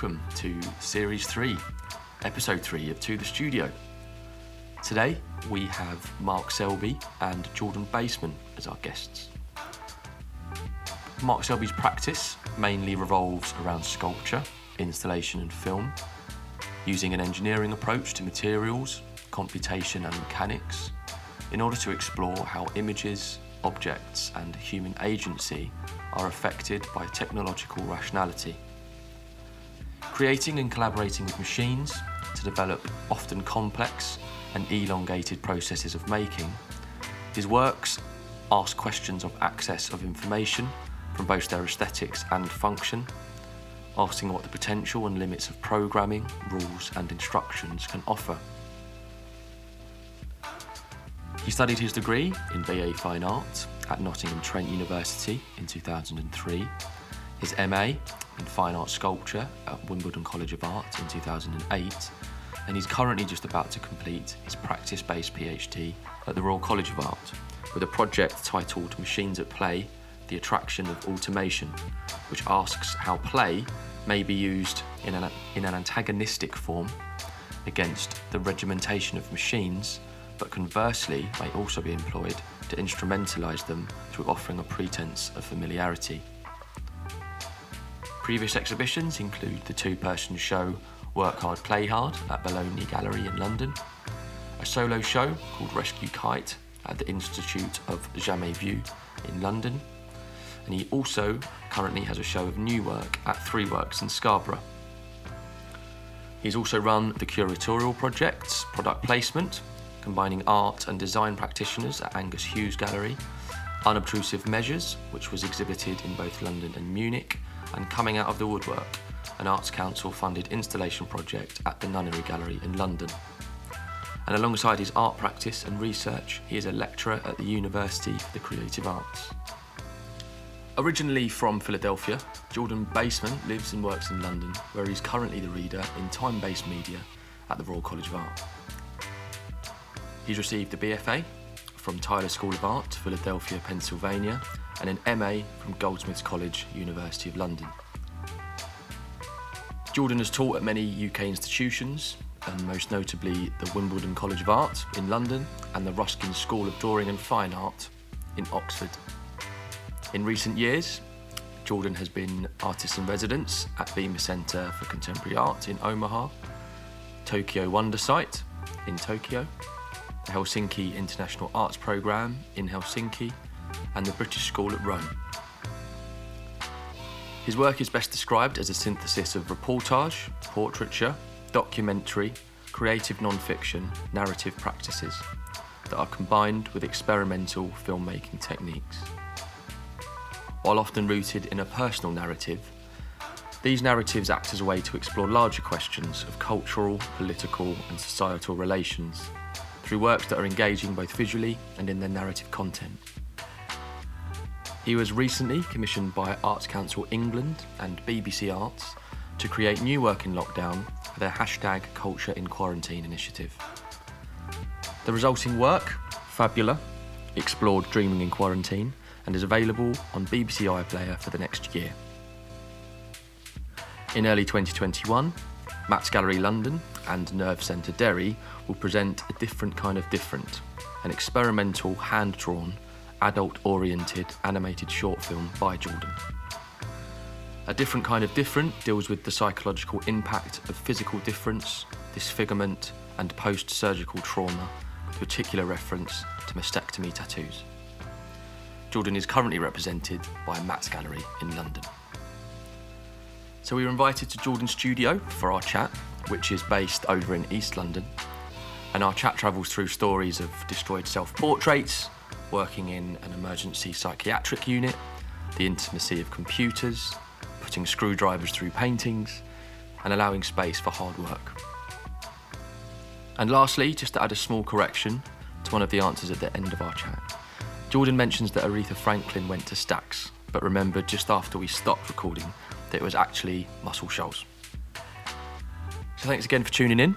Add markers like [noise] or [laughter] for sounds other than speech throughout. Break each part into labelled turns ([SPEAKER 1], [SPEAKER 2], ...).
[SPEAKER 1] Welcome to Series 3, Episode 3 of To the Studio. Today we have Mark Selby and Jordan Baseman as our guests. Mark Selby's practice mainly revolves around sculpture, installation, and film, using an engineering approach to materials, computation, and mechanics in order to explore how images, objects, and human agency are affected by technological rationality. Creating and collaborating with machines to develop often complex and elongated processes of making, his works ask questions of access of information from both their aesthetics and function, asking what the potential and limits of programming, rules, and instructions can offer. He studied his degree in BA Fine Art at Nottingham Trent University in 2003, his MA in Fine Art Sculpture at Wimbledon College of Art in 2008, and he's currently just about to complete his practice based PhD at the Royal College of Art with a project titled Machines at Play The Attraction of Automation, which asks how play may be used in an, in an antagonistic form against the regimentation of machines but conversely may also be employed to instrumentalise them through offering a pretense of familiarity. Previous exhibitions include the two person show Work Hard, Play Hard at Bologna Gallery in London, a solo show called Rescue Kite at the Institute of Jamais Vu in London, and he also currently has a show of new work at Three Works in Scarborough. He's also run the curatorial projects Product Placement, combining art and design practitioners at Angus Hughes Gallery, Unobtrusive Measures, which was exhibited in both London and Munich, and Coming Out of the Woodwork, an Arts Council funded installation project at the Nunnery Gallery in London. And alongside his art practice and research, he is a lecturer at the University of the Creative Arts. Originally from Philadelphia, Jordan Baseman lives and works in London, where he's currently the reader in time based media at the Royal College of Art. He's received a BFA from Tyler School of Art, Philadelphia, Pennsylvania, and an MA from Goldsmiths College, University of London. Jordan has taught at many UK institutions, and most notably the Wimbledon College of Art in London and the Ruskin School of Drawing and Fine Art in Oxford. In recent years, Jordan has been artist in residence at Bemis Centre for Contemporary Art in Omaha, Tokyo Wonder Site in Tokyo, the Helsinki International Arts Programme in Helsinki, and the British School at Rome. His work is best described as a synthesis of reportage, portraiture, documentary, creative non fiction, narrative practices that are combined with experimental filmmaking techniques. While often rooted in a personal narrative, these narratives act as a way to explore larger questions of cultural, political, and societal relations through works that are engaging both visually and in their narrative content. He was recently commissioned by Arts Council England and BBC Arts to create new work in lockdown for their hashtag Culture in Quarantine initiative. The resulting work, Fabula, explored dreaming in quarantine and is available on BBC iPlayer for the next year. In early 2021, Matt's Gallery London and Nerve Centre Derry will present a different kind of different, an experimental, hand drawn, adult oriented animated short film by Jordan. A different kind of different deals with the psychological impact of physical difference, disfigurement, and post surgical trauma, with particular reference to mastectomy tattoos. Jordan is currently represented by Matt's Gallery in London. So we were invited to Jordan's studio for our chat, which is based over in East London. And our chat travels through stories of destroyed self portraits, working in an emergency psychiatric unit, the intimacy of computers, putting screwdrivers through paintings, and allowing space for hard work. And lastly, just to add a small correction to one of the answers at the end of our chat, Jordan mentions that Aretha Franklin went to Stax, but remembered just after we stopped recording that it was actually Muscle Shoals. So thanks again for tuning in.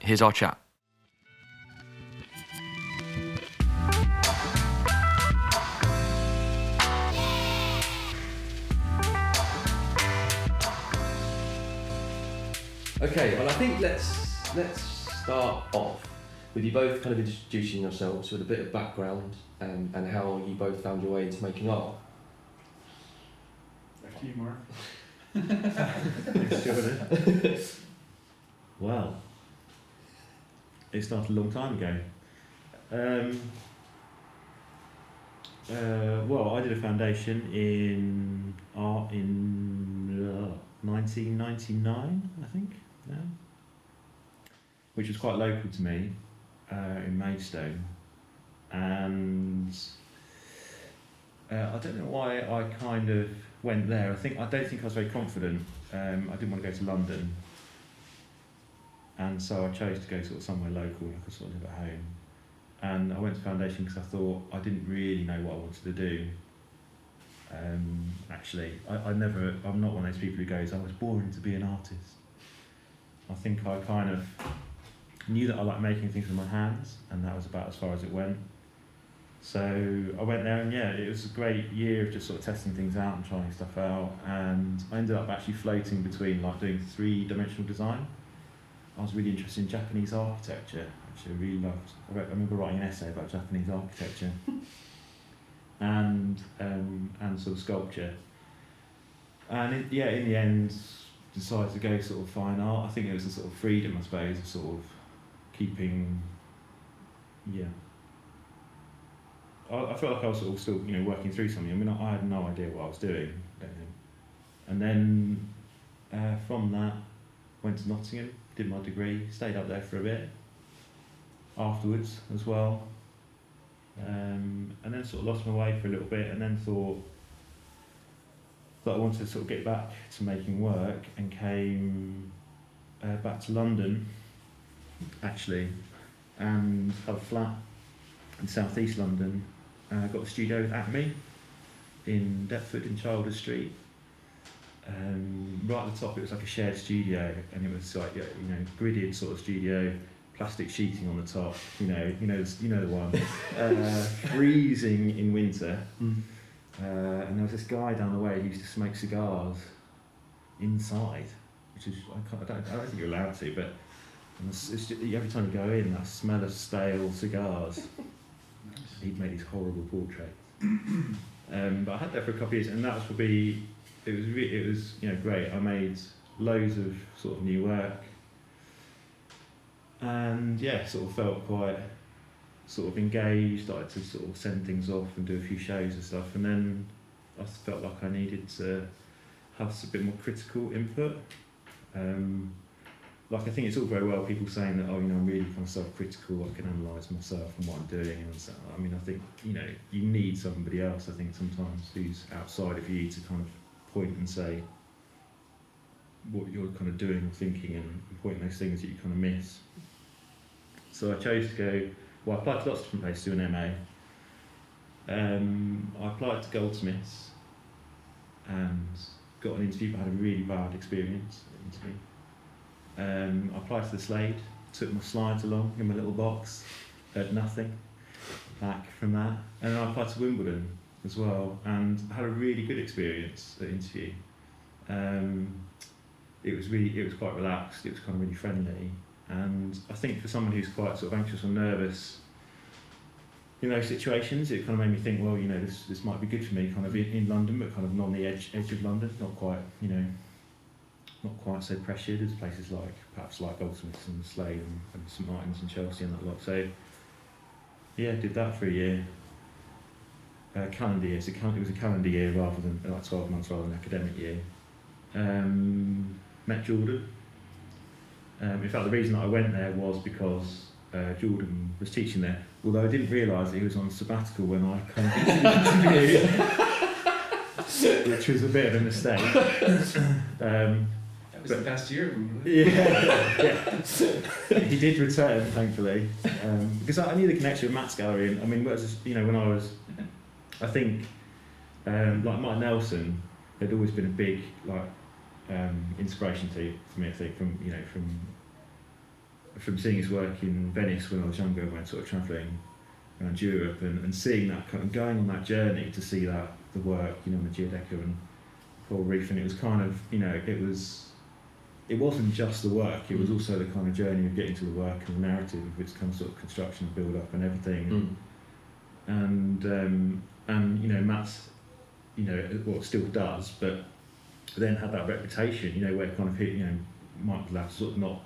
[SPEAKER 1] Here's our chat. Okay, well, I think let's let's start off with you both kind of introducing yourselves with a bit of background um, and how you both found your way into making art.
[SPEAKER 2] Back to you, Mark. [laughs]
[SPEAKER 3] Thanks, Jordan. well, it started a long time ago. Um, uh, well, I did a foundation in art in uh, 1999, I think, yeah. which was quite local to me uh, in Maidstone. And uh, I don't know why I kind of went there. I think I don't think I was very confident. Um, I didn't want to go to London, and so I chose to go sort of somewhere local, like I sort of live at home. And I went to foundation because I thought I didn't really know what I wanted to do. Um, actually, I, I never. I'm not one of those people who goes, "I was born to be an artist." I think I kind of knew that I liked making things with my hands, and that was about as far as it went. So I went there, and yeah, it was a great year of just sort of testing things out and trying stuff out. And I ended up actually floating between like doing three dimensional design. I was really interested in Japanese architecture. Actually, I really loved. I remember writing an essay about Japanese architecture [laughs] and um, and sort of sculpture. And it, yeah, in the end, decided to go sort of fine art. I think it was a sort of freedom, I suppose, of sort of keeping, yeah, I, I felt like I was sort of still, you know, working through something. I mean, I, I had no idea what I was doing. And then uh, from that, went to Nottingham, did my degree, stayed up there for a bit. Afterwards, as well. Um, and then sort of lost my way for a little bit, and then thought that I wanted to sort of get back to making work, and came uh, back to London, actually, and had a flat in southeast London uh, got a studio with Acme in Deptford in Childers Street. Um, right at the top, it was like a shared studio, and it was like you know gridded sort of studio, plastic sheeting on the top. You know, you know, you know the one. [laughs] Uh, freezing in winter, mm. Uh, and there was this guy down the way who used to smoke cigars inside, which is I, I, don't, I don't think you're allowed to, but it's, it's just, every time you go in, that smell of stale cigars he'd made these horrible portraits. [coughs] um, but I had that for a couple of years, and that was probably it was re- it was you know great. I made loads of sort of new work, and yeah, sort of felt quite sort of engaged. I had to sort of send things off and do a few shows and stuff, and then I felt like I needed to have a bit more critical input. Um, like I think it's all very well people saying that oh you know I'm really kind of self-critical I can analyse myself and what I'm doing and so I mean I think you know you need somebody else I think sometimes who's outside of you to kind of point and say what you're kind of doing or thinking and point those things that you kind of miss so I chose to go well I applied to lots of different places to do an MA um, I applied to Goldsmiths and got an interview but had a really bad experience interview um, I applied to the Slade, took my slides along in my little box, heard nothing back from that. And then I applied to Wimbledon as well and had a really good experience at interview. Um, it was really, it was quite relaxed, it was kind of really friendly. And I think for someone who's quite sort of anxious or nervous in those situations, it kind of made me think, well, you know, this, this might be good for me kind of in, in London, but kind of on the edge, edge of London, not quite, you know, not quite so pressured as places like perhaps like Goldsmiths and Slade and, and St Martin's and Chelsea and that lot. So yeah, did that for a year. Uh, calendar year, so it was a calendar year rather than like 12 months rather than academic year. Um, met Jordan. Um, in fact, the reason that I went there was because uh, Jordan was teaching there, although I didn't realise that he was on sabbatical when I came to the interview, which was a bit of a mistake. [laughs] Um,
[SPEAKER 2] was but, the best year.
[SPEAKER 3] Yeah, yeah. he did return, thankfully, um, because I, knew the connection with Matt's gallery. And I mean, you know, when I was, I think, um, like Mike Nelson, had always been a big like um, inspiration to for me. I think from you know from from seeing his work in Venice when I was younger, when sort of travelling around Europe and, and seeing that kind of going on that journey to see that the work, you know, on the Giudecca and Coral Reef, and it was kind of you know it was it wasn't just the work; it was
[SPEAKER 1] Mm.
[SPEAKER 3] also the kind of journey of getting to the work and the narrative of its kind of sort of construction, build up, and everything.
[SPEAKER 1] Mm.
[SPEAKER 3] And um, and you know, Matt's, you know, well, it still does, but then had that reputation, you know, where kind of hit, you know, Michael Lab sort of not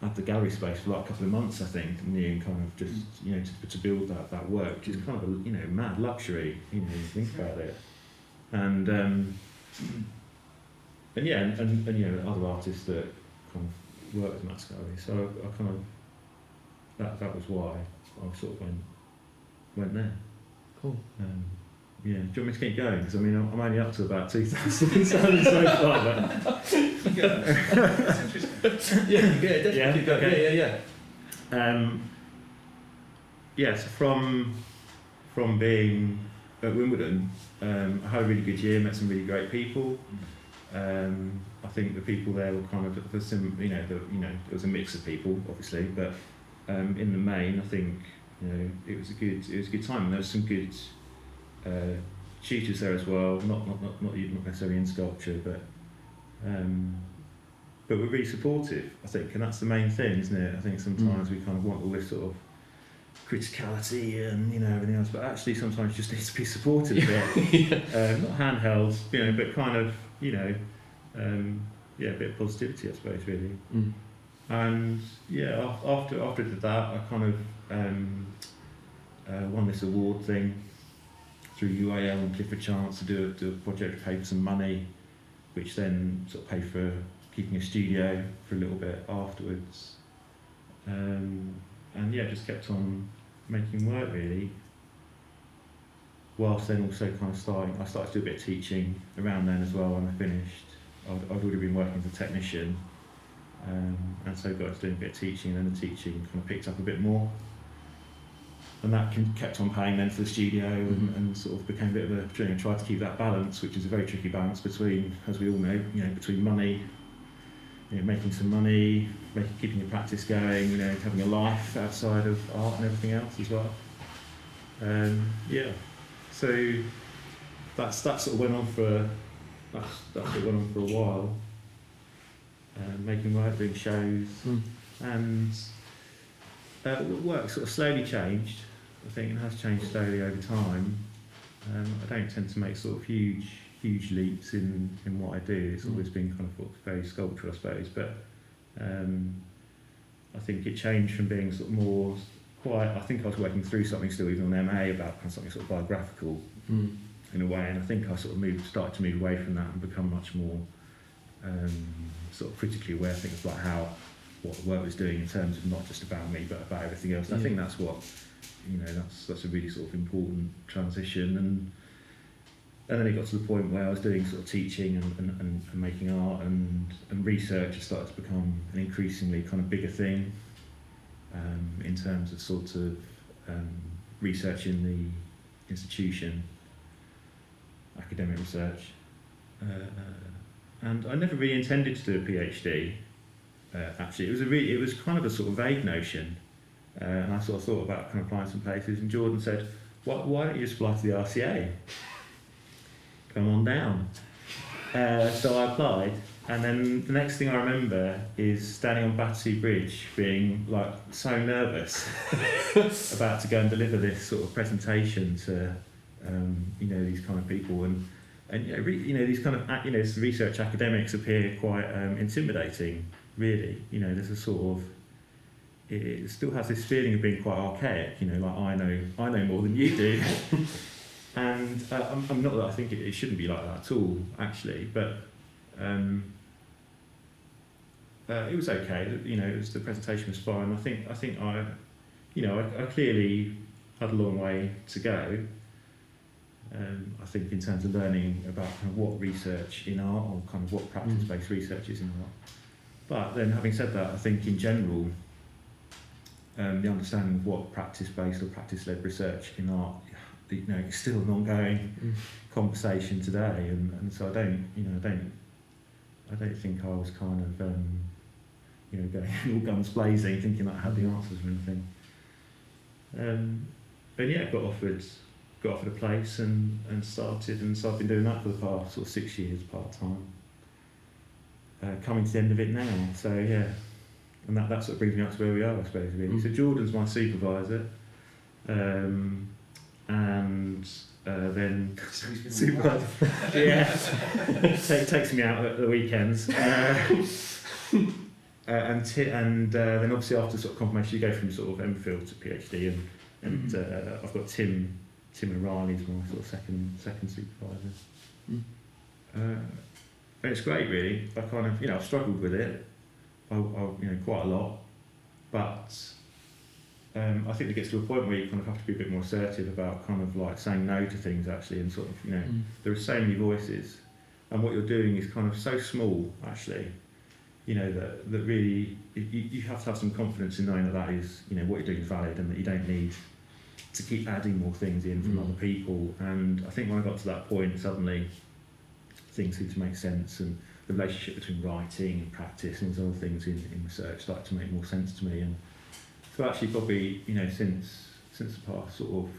[SPEAKER 3] had the gallery space for like a couple of months, I think, and you kind of just, you know, to, to build that, that work, which is kind of a, you know, mad luxury, you know, you think about it. And, um, and yeah, and, and, and, you know, other artists that kind of work with Matt's gallery. So I, I kind of, that, that was why I sort of went, went there.
[SPEAKER 1] Cool.
[SPEAKER 3] Um, yeah, do you want me to keep going? Because I mean, I'm only up to about 2,000 [laughs] so far, but [laughs]
[SPEAKER 1] yeah, yeah, definitely.
[SPEAKER 3] Yeah,
[SPEAKER 1] keep going.
[SPEAKER 3] okay.
[SPEAKER 1] yeah, yeah, yeah.
[SPEAKER 3] Um, yeah, so from from being at Wimbledon, um, I had a really good year, met some really great people. Um, I think the people there were kind of the sim, you know, the, you know, it was a mix of people, obviously, but um, in the main, I think you know it was a good it was a good time, and there was some good uh, tutors there as well. Not not not not, necessarily in sculpture, but um, but we're really supportive, I think, and that's the main thing, isn't it? I think sometimes we kind of want all this sort of criticality and you know everything else, but actually sometimes you just need to be supported bit. [laughs] um, not handheld, you know, but kind of, you know, um, yeah, a bit of positivity, I suppose, really.
[SPEAKER 1] Mm.
[SPEAKER 3] And yeah, after after I did that, I kind of um, uh, won this award thing through UAL and Clifford Chance to do a, do a project, to pay for some money, which then sort of paid for keeping a studio for a little bit afterwards. Um, and yeah, just kept on making work really. Whilst then also kind of starting, I started to do a bit of teaching around then as well when I finished. I'd, I'd already been working as a technician, um, and so got to doing a bit of teaching, and then the teaching kind of picked up a bit more. And that kept on paying then for the studio, and,
[SPEAKER 1] Mhm.
[SPEAKER 3] and sort of became a bit of a. Know, tried to keep that balance, which is a very tricky balance between, as we all know, you know, between money, you know, making some money, making, keeping your practice going, you know, having a life outside of art and everything else as well. Um, yeah, so that's that sort of went on for that's that sort of went on for a while. Uh, making work, doing shows,
[SPEAKER 1] Mm.
[SPEAKER 3] and uh, work sort of slowly changed. I think it has changed slowly over time. Um, I don't tend to make sort of huge, huge leaps in, in what I do. It's
[SPEAKER 1] Mm.
[SPEAKER 3] always been kind of very sculptural, I suppose. But um, I think it changed from being sort of more quite. I think I was working through something still, even on MA, about kind of something sort of biographical
[SPEAKER 1] Mm.
[SPEAKER 3] in a way. And I think I sort of moved, started to move away from that and become much more um, sort of critically aware of things like how what the work was doing in terms of not just about me but about everything else. And I think that's what you know. That's that's a really sort of important transition. And and then it got to the point where I was doing sort of teaching and, and, and, and making art and, and research has started to become an increasingly kind of bigger thing um, in terms of sort of um, research in the institution, academic research. Uh, and I never really intended to do a PhD. Uh, actually, it was a really, it was kind of a sort of vague notion, uh, and I sort of thought about kind of applying some places. And Jordan said, "Why, why don't you just apply to the RCA? Come on down." Uh, so I applied, and then the next thing I remember is standing on Battersea Bridge, being like so nervous [laughs] about to go and deliver this sort of presentation to, um, you know, these kind of people, and and you know, re, you know these kind of you know research academics appear quite um, intimidating. Really, you know, there's a sort of it, still has this feeling of being quite archaic. You know, like I know I know more than you do. [laughs] And uh, I'm, I'm not that I think it, it shouldn't be like that at all, actually, but um, uh, it was okay. You know, it was, the presentation was fine. I think I think I, you know, I, I clearly had a long way to go. Um, I think in terms of learning about kind of what research in art or kind of what practice-based research is in art. But then, having said that, I think in general, um, the understanding of what practice-based or practice-led research in art, you know, is still an ongoing
[SPEAKER 1] Mm.
[SPEAKER 3] conversation today, and, and so I don't, you know, I don't, I don't think I was kind of, um, you know, going [laughs] all guns blazing, thinking that I had the answers or anything. Um, and yeah, got offered, got offered a place and, and started, and so I've been doing that for the past sort of six years part time. uh, coming to the end of it now. So yeah, and that, that sort of brings me up to where we are, I suppose. Really.
[SPEAKER 1] Mm.
[SPEAKER 3] So Jordan's my supervisor, um, and uh, then [laughs] supervisor, yeah, [laughs] [laughs] Take, takes me out at the weekends. Uh, uh, and ti- and uh, then obviously after sort of confirmation, you go from sort of MPhil to PhD, and and uh, I've got Tim Tim O'Riley's my sort of second second supervisor.
[SPEAKER 1] Mm.
[SPEAKER 3] Uh, and it's great, really. I kind of, you know, I've struggled with it, I, you know, quite a lot, but um, I think it gets to a point where you kind of have to be a bit more assertive about kind of like saying no to things actually, and sort of, you know,
[SPEAKER 1] Mm.
[SPEAKER 3] there are so many voices, and what you're doing is kind of so small actually. You know that that really you, you have to have some confidence in knowing that that is you know what you're doing is valid and that you don't need to keep adding more things in from
[SPEAKER 1] Mm.
[SPEAKER 3] other people. And I think when I got to that point, suddenly things seem to make sense, and the relationship between writing and practice and these other things in, in research started to make more sense to me. And so actually, probably you know since since the past sort of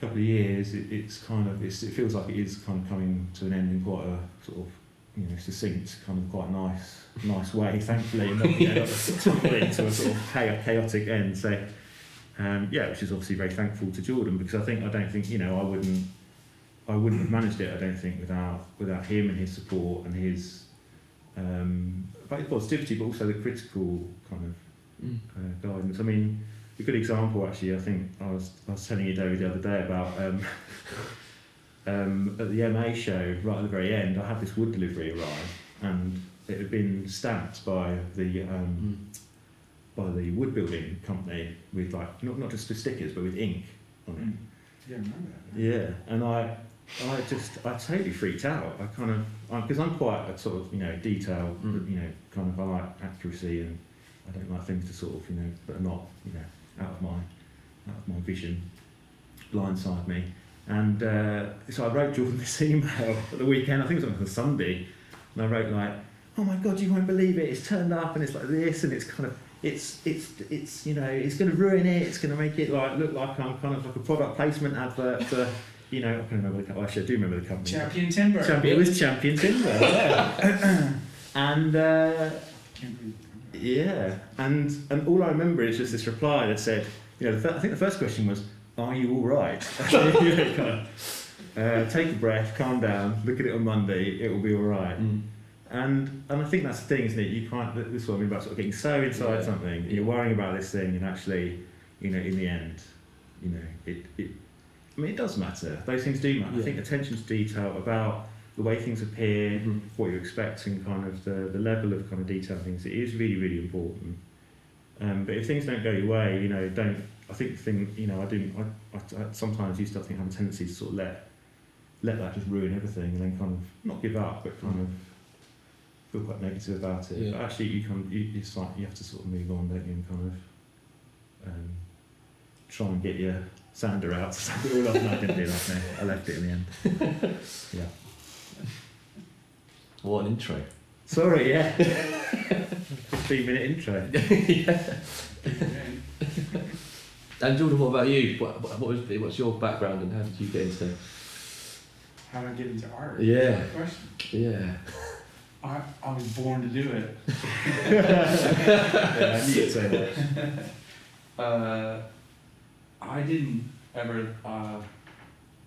[SPEAKER 3] couple of years, it, it's kind of it's, it feels like it is kind of coming to an end in quite a sort of you know succinct, kind of quite nice nice way. [laughs] Thankfully, not, you know, into a sort of cha- chaotic end. So. Um, yeah, which is obviously very thankful to Jordan because I think I don't think you know I wouldn't I wouldn't have managed it I don't think without without him and his support and his um, both positivity but also the critical kind of
[SPEAKER 1] Mm.
[SPEAKER 3] uh, guidance. I mean, a good example actually. I think I was I was telling you David the other day about um, [laughs] um, at the MA show right at the very end. I had this wood delivery arrive and it had been stamped by the um,
[SPEAKER 1] Mm.
[SPEAKER 3] by the wood building company with like not not just the stickers but with ink on it.
[SPEAKER 2] Yeah, I remember that.
[SPEAKER 3] Yeah, and I, I just, I totally freaked out. I kind of, because I'm quite a sort of, you know, detail,
[SPEAKER 1] Mm.
[SPEAKER 3] you know, kind of, I like accuracy and I don't like things to sort of, you know, that are not, you know, out of my, out of my vision, blindside me. And uh, so I wrote Jordan [laughs] this email at the weekend. I think it was on a Sunday, and I wrote like, "Oh my God, you won't believe it! It's turned up, and it's like this, and it's kind of." It's it's it's you know it's going to ruin it. It's going to make it like look like I'm kind of like a product placement advert for you know I can remember the company. Actually, I do remember the company.
[SPEAKER 2] Champion Timber.
[SPEAKER 3] Champion. It was Champion Timber. Yeah. [coughs] and uh,
[SPEAKER 2] Can't believe it.
[SPEAKER 3] yeah, and and all I remember is just this reply that said, you know, I think the first question was, "Are you all right?" [laughs] [laughs] You know, kind of, uh, take a breath, calm down, look at it on Monday, it will be all right.
[SPEAKER 1] Mm.
[SPEAKER 3] And and I think that's the thing, isn't it? You can't. This is what I mean about sort of getting so inside
[SPEAKER 1] Yeah.
[SPEAKER 3] something, you're worrying about this thing, and actually, you know, in the end, you know, it. it I mean, it does matter. Those things do matter. I think attention to detail about the way things appear,
[SPEAKER 1] Mhm.
[SPEAKER 3] what you expect, and kind of the, the level of kind of detail things. It is really, really important. Um, but if things don't go your way, you know, don't. I think the thing, you know, I do. I, I, I sometimes used to I think have a tendency to sort of let let that just ruin everything, and then kind of not give up, but kind of feel quite negative about it.
[SPEAKER 1] Yeah.
[SPEAKER 3] But actually, you can. You, it's like you have to sort of move on, don't you, and kind of um, try and get your sander out. to sand it all up. No, I didn't do that. No, I left it in the end. [laughs] Yeah.
[SPEAKER 1] What an intro.
[SPEAKER 3] Sorry. Yeah. [laughs] Fifteen minute intro. [laughs] yeah.
[SPEAKER 1] And Jordan, what about you? What, what, what was, what's your background and how did you get into?
[SPEAKER 2] How did I get into art?
[SPEAKER 1] Yeah.
[SPEAKER 2] Is that the question?
[SPEAKER 1] Yeah.
[SPEAKER 2] I, I was born to do it.
[SPEAKER 3] yeah, I knew you'd say that.
[SPEAKER 2] Uh, I didn't ever. Uh,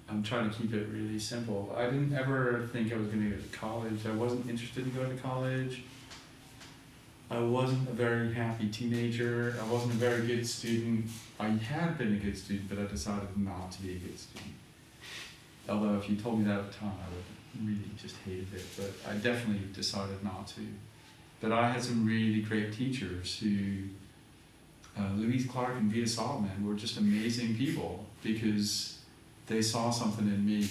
[SPEAKER 2] I'm trying to keep it really simple. I didn't ever think I was going to go to college. I wasn't interested in going to college. I wasn't a very happy teenager. I wasn't a very good student. I had been a good student, but I decided not to be a good student. Although, if you told me that at the time, I would really just hated it. But I definitely decided not to. But I had some really great teachers who uh, Louise Clark and Vita Solomon were just amazing people because they saw something in me,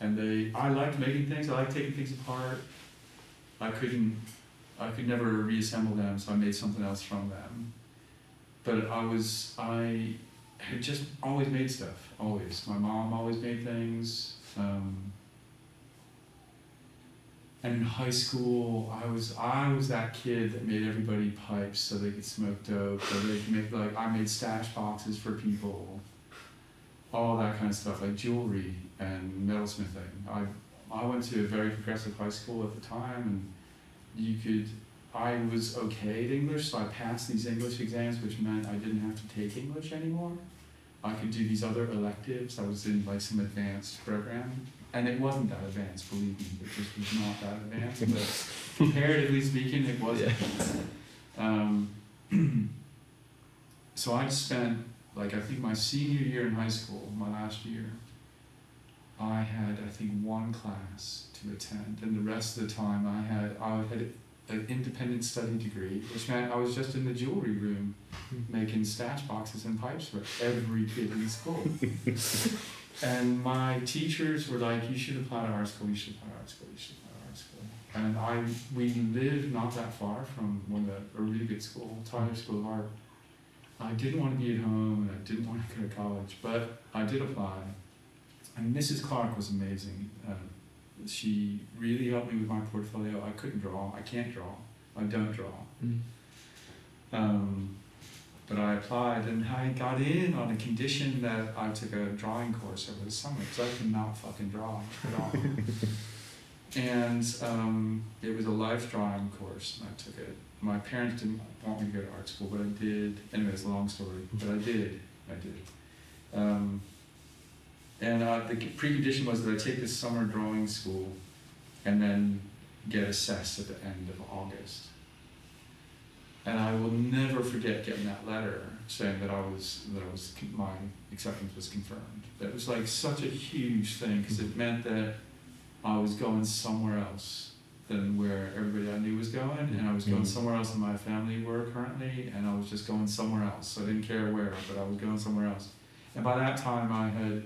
[SPEAKER 2] and they I liked making things. I liked taking things apart. I couldn't, I could never reassemble them, so I made something else from them. But I was I had just always made stuff. Always, my mom always made things. Um, and in high school, I was I was that kid that made everybody pipes so they could smoke dope, or they make like I made stash boxes for people, all that kind of stuff like jewelry and metalsmithing. I I went to a very progressive high school at the time, and you could. I was okay at English, so I passed these English exams, which meant I didn't have to take English anymore. I could do these other electives. I was in like some advanced program, and it wasn't that advanced, believe me. It just was not that advanced, but comparatively speaking, it wasn't. Um, [clears throat] so I spent like I think my senior year in high school, my last year. I had I think one class to attend, and the rest of the time I had I had an independent study degree, which meant I was just in the jewelry room making stash boxes and pipes for every kid in school. [laughs] and my teachers were like, "You should apply to art school. You should apply to art school. You should apply to art school." And I we lived not that far from one of the, a really good school, Tyler School of Art. I didn't want to be at home and I didn't want to go to college, but I did apply. And Mrs. Clark was amazing. Uh, she really helped me with my portfolio. I couldn't draw. I can't draw. I don't draw.
[SPEAKER 1] Mm.
[SPEAKER 2] Um, but I applied and I got in on a condition that I took a drawing course over the summer because I could not fucking draw at all. [laughs] and um, it was a life drawing course and I took it. My parents didn't want me to go to art school, but I did. Anyway, it's a long story, but I did. I did. Um, and uh, the precondition was that I take this summer drawing school and then get assessed at the end of August. And I will never forget getting that letter saying that I was that I was my acceptance was confirmed. That was like such a huge thing because it meant that I was going somewhere else than where everybody I knew was going, and I was going
[SPEAKER 3] Mm.
[SPEAKER 2] somewhere else than my family were currently, and I was just going somewhere else. So I didn't care where, but I was going somewhere else. And by that time, I had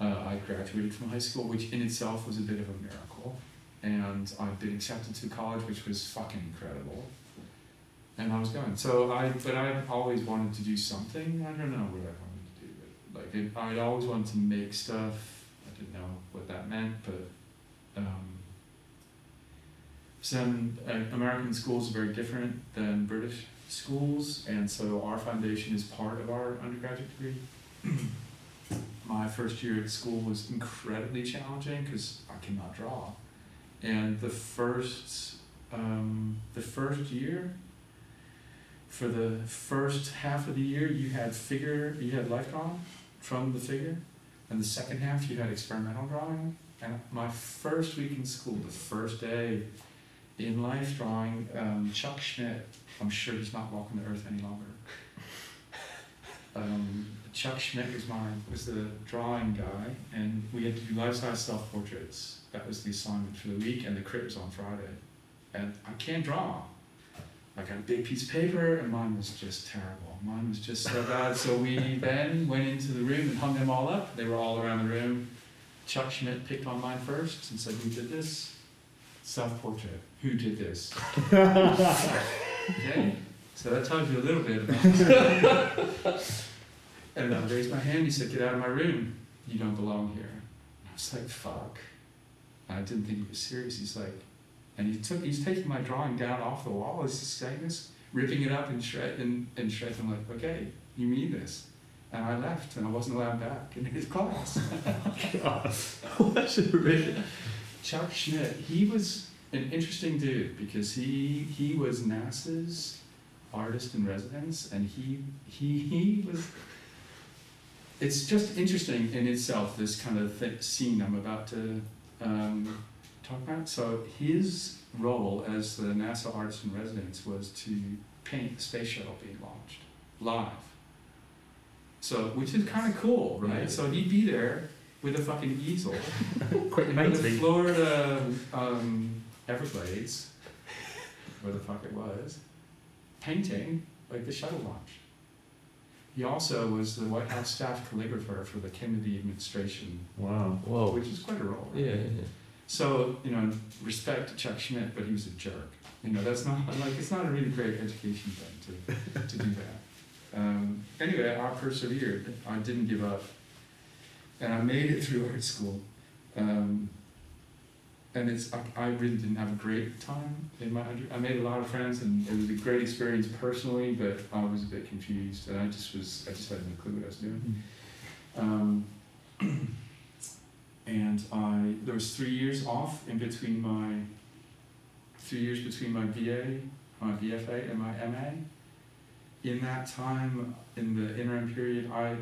[SPEAKER 2] uh, I graduated from high school, which in itself was a bit of a miracle, and I'd been accepted to college, which was fucking incredible. And I was going. So I, but I always wanted to do something. I don't know what I wanted to do, but like it, I'd always wanted to make stuff. I didn't know what that meant, but um, some uh, American schools are very different than British schools, and so our foundation is part of our undergraduate degree. [clears throat] My first year at school was incredibly challenging because I cannot draw, and the first um, the first year. For the first half of the year, you had figure, you had life drawing from the figure, and the second half you had experimental drawing. And my first week in school, the first day in life drawing, um, Chuck Schmidt, I'm sure he's not walking the earth any longer. Um, Chuck Schmidt was my was the drawing guy, and we had to do life size self portraits. That was the assignment for the week, and the crit was on Friday. And I can't draw. I got a big piece of paper, and mine was just terrible. Mine was just so bad. So we [laughs] then went into the room and hung them all up. They were all around the room. Chuck Schmidt picked on mine first and said, "Who did this?" Self portrait. Who did this? [laughs] okay. So that tells you a little bit about. [laughs] and I raised my hand. He said, "Get out of my room. You don't belong here." I was like, "Fuck." I didn't think he was serious. He's like, and he took he's taking my drawing down off the wall. He's just saying this, ripping it up in shred in, in shreds. I'm like, okay, you mean this? And I left, and I wasn't allowed back in his class. [laughs] [laughs]
[SPEAKER 1] That's really.
[SPEAKER 2] Chuck Schmidt, he was an interesting dude because he he was NASA's artist in residence, and he he he was. It's just interesting in itself this kind of th- scene I'm about to um, talk about. So his role as the NASA artist in residence was to paint the space shuttle being launched live. So which is kind of cool, right?
[SPEAKER 1] Yeah.
[SPEAKER 2] So he'd be there with a fucking easel [laughs]
[SPEAKER 1] Quite
[SPEAKER 2] in the. Florida um, Everglades, where the fuck it was, painting like the shuttle launch. He also was the White House staff calligrapher for the Kennedy administration,
[SPEAKER 3] Wow.
[SPEAKER 1] Whoa.
[SPEAKER 2] which is quite a role. right?
[SPEAKER 1] Yeah, yeah.
[SPEAKER 2] So you know, respect to Chuck Schmidt, but he was a jerk. You know, that's not like it's not a really great education thing to to do that. Um, anyway, I persevered. I didn't give up, and I made it through art school. Um, and it's I, I really didn't have a great time in my under. I made a lot of friends, and it was a great experience personally. But I was a bit confused, and I just was I just had no clue what I was doing. Um, [clears throat] and I there was three years off in between my three years between my BA, my BFA, and my MA. In that time, in the interim period, I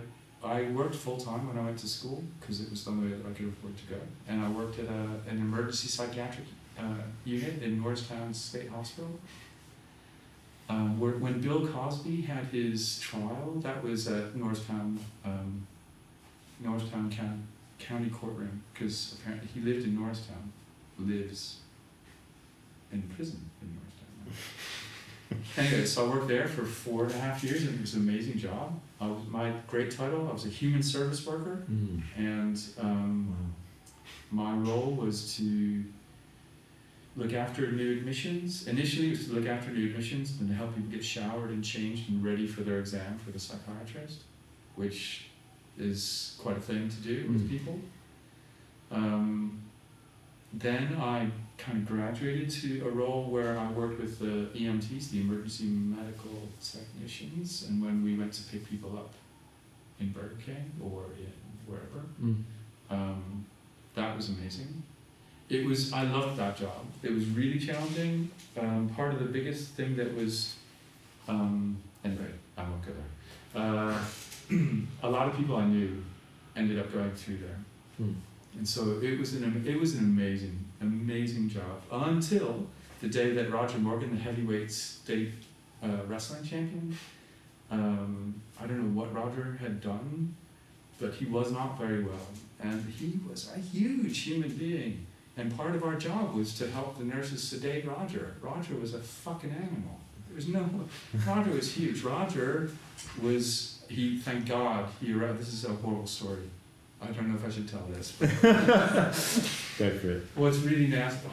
[SPEAKER 2] I worked full time when I went to school because it was the only way that I could afford to go, and I worked at a, an emergency psychiatric uh, unit in Norristown State Hospital. Um, where, when Bill Cosby had his trial, that was at Norristown, um, Norristown County, County Courtroom, because apparently he lived in Norristown, lives in prison in Norristown. [laughs] anyway, so I worked there for four and a half years, and it was an amazing job. I was, my great title, I was a human service worker,
[SPEAKER 3] Mm.
[SPEAKER 2] and um,
[SPEAKER 3] Wow.
[SPEAKER 2] my role was to look after new admissions. Initially, it was to look after new admissions and to help people get showered and changed and ready for their exam for the psychiatrist, which is quite a thing to do with
[SPEAKER 3] Mm.
[SPEAKER 2] people. Um, then I kind of graduated to a role where I worked with the EMTs, the emergency medical technicians, and when we went to pick people up in Burger King or in wherever,
[SPEAKER 1] Mm.
[SPEAKER 2] um, that was amazing. It was I loved that job. It was really challenging. Um, part of the biggest thing that was um, anyway, I won't go there. Uh, [clears throat] a lot of people I knew ended up going through there,
[SPEAKER 1] Mm.
[SPEAKER 2] and so it was an it was an amazing amazing job until the day that Roger Morgan, the heavyweight state uh, wrestling champion, um, I don't know what Roger had done, but he was not very well, and he was a huge human being. And part of our job was to help the nurses sedate Roger. Roger was a fucking animal. There was no. Roger was huge. Roger was he. Thank God he arrived. This is a horrible story. I don't know if I should tell this. But [laughs]
[SPEAKER 3] Go for it.
[SPEAKER 2] What's really nasty,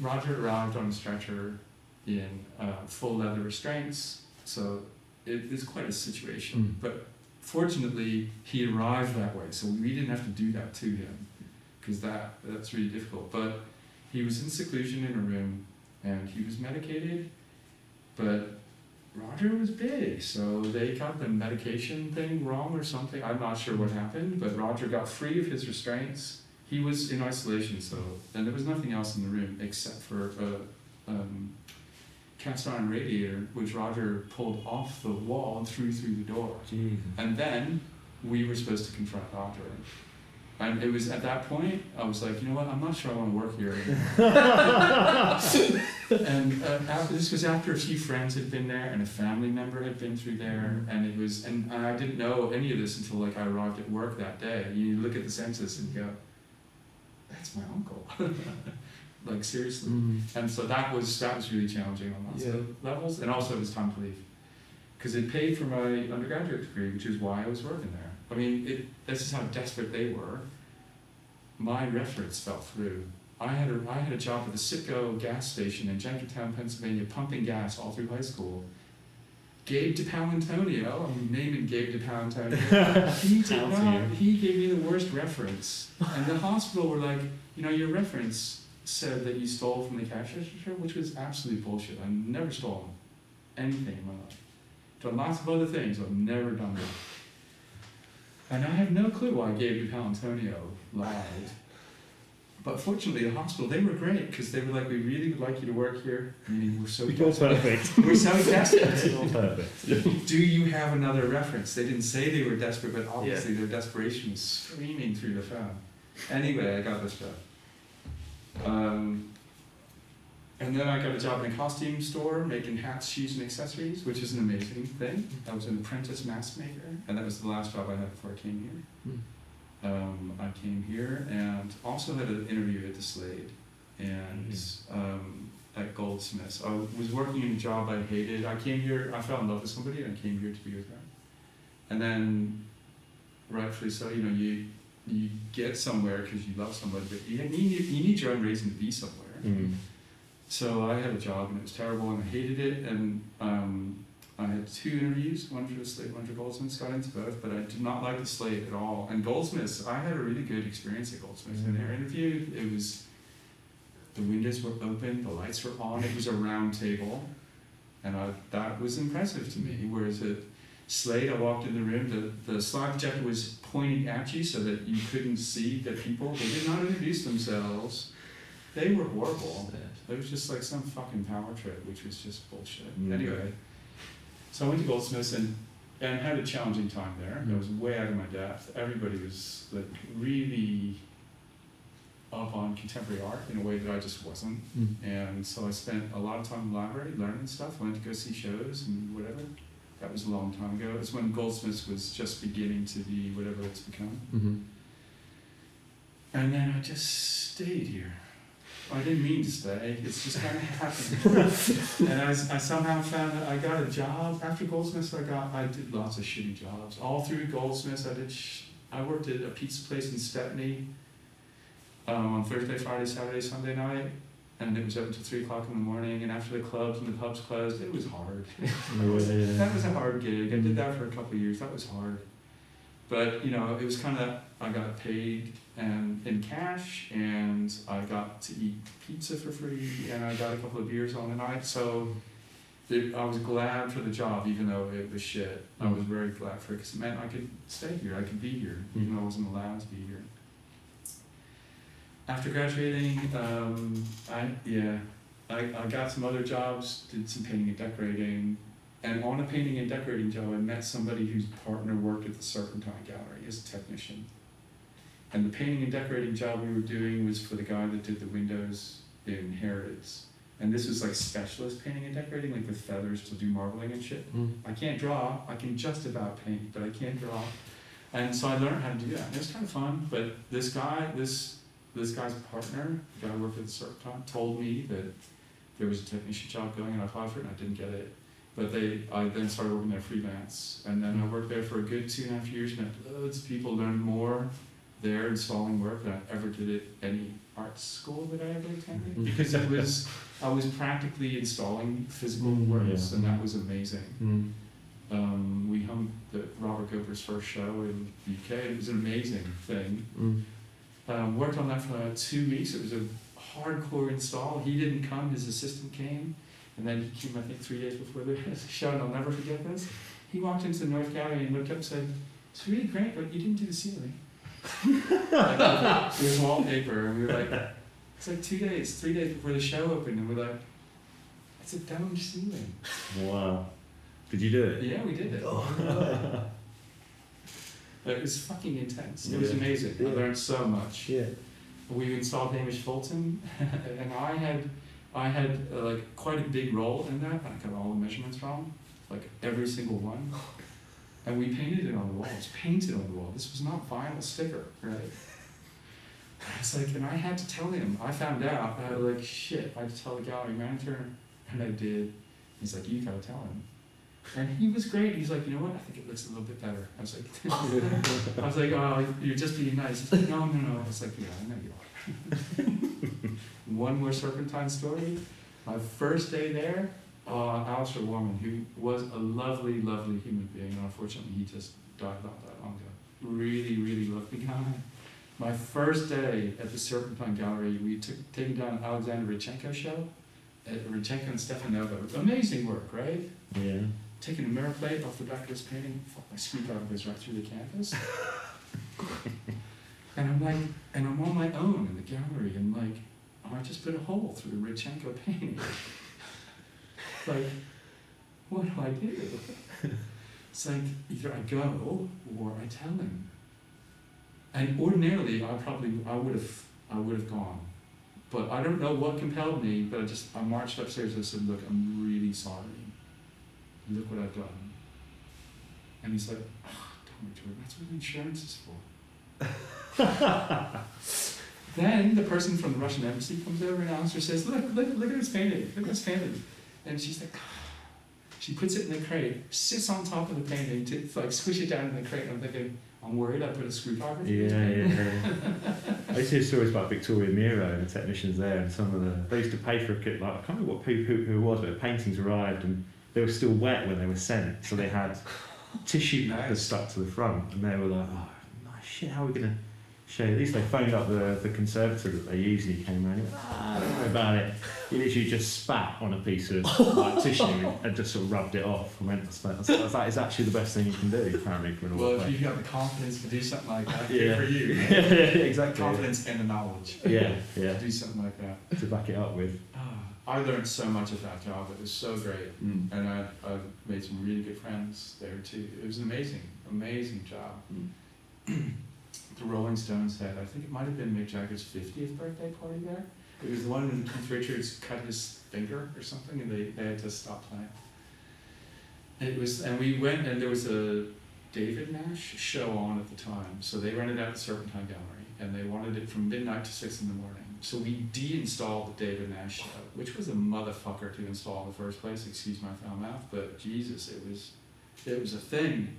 [SPEAKER 2] Roger arrived on a stretcher in uh, full leather restraints, so it is quite a situation.
[SPEAKER 1] Mm.
[SPEAKER 2] But fortunately, he arrived that way, so we didn't have to do that to him, because that that's really difficult. But he was in seclusion in a room, and he was medicated, but Roger was big, so they got the medication thing wrong or something. I'm not sure what happened, but Roger got free of his restraints he was in isolation, so and there was nothing else in the room except for a um, cast iron radiator, which Roger pulled off the wall and threw through the door.
[SPEAKER 3] Jesus.
[SPEAKER 2] And then we were supposed to confront Roger. And it was at that point I was like, you know what? I'm not sure I want to work here. anymore." [laughs] and uh, after, this was after a few friends had been there and a family member had been through there, and it was, and I didn't know any of this until like I arrived at work that day. You look at the census and go, that's my uncle. [laughs] like seriously.
[SPEAKER 1] Mm.
[SPEAKER 2] And so that was that was really challenging on lots
[SPEAKER 1] Yeah.
[SPEAKER 2] of levels, and also it was time to leave because it paid for my undergraduate degree, which is why I was working there. I mean, it, this is how desperate they were. My reference fell through. I had a I had a job at the Citgo gas station in Jenkintown, Pennsylvania, pumping gas all through high school. Gabe DePalantonio, oh, I'm naming Gabe DePalantonio. [laughs] he did not. He gave me the worst reference, and the hospital were like, you know, your reference said that you stole from the cash register, which was absolute bullshit. I've never stolen anything in my life. Done lots of other things, but I've never done that. And I have no clue why Gabe Palantonio lied. But fortunately, the hospital, they were great because they were like, we really would like you to work here. Meaning, we're so [laughs]
[SPEAKER 3] You're
[SPEAKER 2] desperate.
[SPEAKER 3] perfect. [laughs]
[SPEAKER 2] We're so desperate. [laughs]
[SPEAKER 3] You're perfect.
[SPEAKER 2] Do you have another reference? They didn't say they were desperate, but obviously their desperation was screaming through the phone. Anyway, I got this job. Um, and then I got a job in a costume store making hats, shoes, and accessories, which is an amazing thing. I was an apprentice mask maker, and that was the last job I had before I came here.
[SPEAKER 1] Mm.
[SPEAKER 2] Um, I came here and also had an interview at the Slade and um, at Goldsmiths. I was working in a job I hated. I came here, I fell in love with somebody and I came here to be with her. And then, rightfully so, you know, you you get somewhere because you love somebody, but you need, you need your own reason to be somewhere.
[SPEAKER 3] Mm.
[SPEAKER 2] So I had a job and it was terrible and I hated it and um, I had two interviews, one for the Slade, one for Goldsmiths, got into both, but I did not like the Slade at all. And Goldsmiths, I had a really good experience at Goldsmiths. In their interview, it was, the windows were open, the lights were on, it was a round table, and I, that was impressive to me. Whereas at Slade, I walked in the room, the, the slide projector was pointing at you so that you couldn't see the people. They did not introduce themselves. they were horrible. It was just like some fucking power trip, which was just bullshit.
[SPEAKER 3] Mm.
[SPEAKER 2] Anyway, so I went to Goldsmiths and and had a challenging time there. I was way out of my depth. Everybody was like really up on contemporary art in a way that I just wasn't.
[SPEAKER 1] Mm.
[SPEAKER 2] And so I spent a lot of time in the library learning stuff. Went to go see shows and whatever. That was a long time ago. It's when Goldsmiths was just beginning to be whatever it's become.
[SPEAKER 1] Mm-hmm.
[SPEAKER 2] And then I just stayed here. I didn't mean to stay. It's just kind of [laughs] happened. and I, I somehow found that I got a job after Goldsmiths. I got I did lots of shitty jobs all through Goldsmiths. I did. Sh- I worked at a pizza place in Stepney um, on Thursday, Friday, Saturday, Sunday night, and it was up until three o'clock in the morning. And after the clubs and the pubs closed, it was hard. [laughs] That was a hard gig. I did that for a couple of years. That was hard. But you know, it was kind of I got paid and in cash, and I got to eat pizza for free, and I got a couple of beers on the night. So it, I was glad for the job, even though it was shit. I was very glad for it because it meant I could stay here. I could be here, even though I wasn't allowed to be here. After graduating, um, I yeah, I, I got some other jobs, did some painting and decorating, and on a painting and decorating job, I met somebody whose partner worked at the Serpentine Gallery as a technician. And the painting and decorating job we were doing was for the guy that did the windows in Harrods. And this was like specialist painting and decorating, like with feathers to do marbling and shit.
[SPEAKER 1] Mm.
[SPEAKER 2] I can't draw, I can just about paint, but I can't draw. And so I learned how to do that. And it was kind of fun, but this guy, this this guy's partner, the guy who worked at the Serpentine, told me that there was a technician job going and I applied for it and I didn't get it. But they, I then started working there freelance, and then I worked there for a good two and a half years. Met loads of people, learned more there installing work than I ever did at any art school that I ever attended
[SPEAKER 1] Mhm.
[SPEAKER 2] because it was I was practically installing physical
[SPEAKER 3] Mm,
[SPEAKER 2] works,
[SPEAKER 3] yeah.
[SPEAKER 2] and that was amazing.
[SPEAKER 1] Mm.
[SPEAKER 2] Um, we hung the Robert Gober's first show in the UK. It was an amazing thing.
[SPEAKER 1] Mm.
[SPEAKER 2] Um, worked on that for uh, two weeks. It was a hardcore install. He didn't come, his assistant came, and then he came, I think, three days before the [laughs] show, and I'll never forget this. He walked into the North Gallery and looked up and said, It's really great, but you didn't do the ceiling. like, it was wallpaper, and we were like, It's like two days, three days before the show opened, and we're like, It's a domed ceiling.
[SPEAKER 3] Wow. Did you do it?
[SPEAKER 2] Yeah, we did it. But oh. [laughs] it was fucking intense. It was
[SPEAKER 3] Yeah.
[SPEAKER 2] amazing. I learned so much.
[SPEAKER 4] Yeah.
[SPEAKER 2] we installed Hamish Fulton, [laughs] and I had I had uh, like quite a big role in that. I got all the measurements wrong, like every single one. And we painted it on the wall. It's painted on the wall. This was not vinyl sticker, right? I was like, and I had to tell him. I found out. I was like, shit. I had to tell the gallery manager, and I did. He's like, you gotta tell him. And he was great. He's like, you know what? I think it looks a little bit better. I was like, [laughs] I was like, oh, you're just being nice. He's like, no, no, no. I was like, yeah, I know you are. [laughs] One more serpentine story. My first day there, uh, Alister Warman, who was a lovely, lovely human being, and unfortunately he just died not that long ago. Really, really lovely guy. My first day at the Serpentine Gallery, we took taken down Alexander Rodchenko show. At Rodchenko and Stepanova. Amazing work, right?
[SPEAKER 3] Yeah.
[SPEAKER 2] taking a mirror plate off the back of this painting, fuck, my screwdriver goes right through the canvas. [laughs] and I'm like, and I'm on my own in the gallery, and like, I just put a hole through a Rodchenko painting. like, what do I do? It's like either I go or I tell him. And ordinarily, I probably I would have I would have gone, but I don't know what compelled me. But I just I marched upstairs and I said, "Look, I'm really sorry. Look what I've done." And he's like, oh, "Don't worry, Jordan. That's what insurance is for." [laughs] [laughs] then the person from the Russian embassy comes over and Alister says, "Look, look, look at this painting. Look at this painting." And she's like, [sighs] she puts it in the crate, sits on top of the painting to like squish it down in the crate. I'm thinking, I'm worried I put a screwdriver.
[SPEAKER 3] Yeah,
[SPEAKER 2] painting."
[SPEAKER 3] yeah. [laughs] I used to hear stories about Victoria Miro and the technicians there, and some of the they used to pay for a kit. Like I can't remember what who, who, who it was, but the paintings arrived and they were still wet when they were sent, so they had [laughs] tissue
[SPEAKER 2] Nice.
[SPEAKER 3] stuck to the front, and they were like, "Oh, shit, how are we gonna?" Show? At least they phoned up the, the conservator that they usually came around. He went, ah, I don't know about it. He literally just spat on a piece of like [laughs] tissue and just sort of rubbed it off and went. I was like, that is actually the best thing you can do, apparently, for an
[SPEAKER 2] Well, if you've got the confidence to do something like that,
[SPEAKER 3] Yeah.
[SPEAKER 2] good for you. [laughs]
[SPEAKER 3] yeah, exactly.
[SPEAKER 2] confidence and the knowledge
[SPEAKER 3] Yeah, yeah.
[SPEAKER 2] to do something like that.
[SPEAKER 3] To back it up with.
[SPEAKER 2] Ah, I learned so much at that job. It was so great.
[SPEAKER 1] Mm.
[SPEAKER 2] And I, I made some really good friends there too. It was an amazing, amazing job.
[SPEAKER 1] Mm. [clears throat]
[SPEAKER 2] the Rolling Stones had, I think it might have been Mick Jagger's 50th birthday party there. It was the one when Keith Richards cut his finger or something and they, they had to stop playing. It was, and we went and there was a David Nash show on at the time. So they rented out the Serpentine Gallery and they wanted it from midnight to six in the morning. So we de-installed the David Nash show, which was a motherfucker to install in the first place, excuse my foul mouth, but Jesus, it was, it was a thing.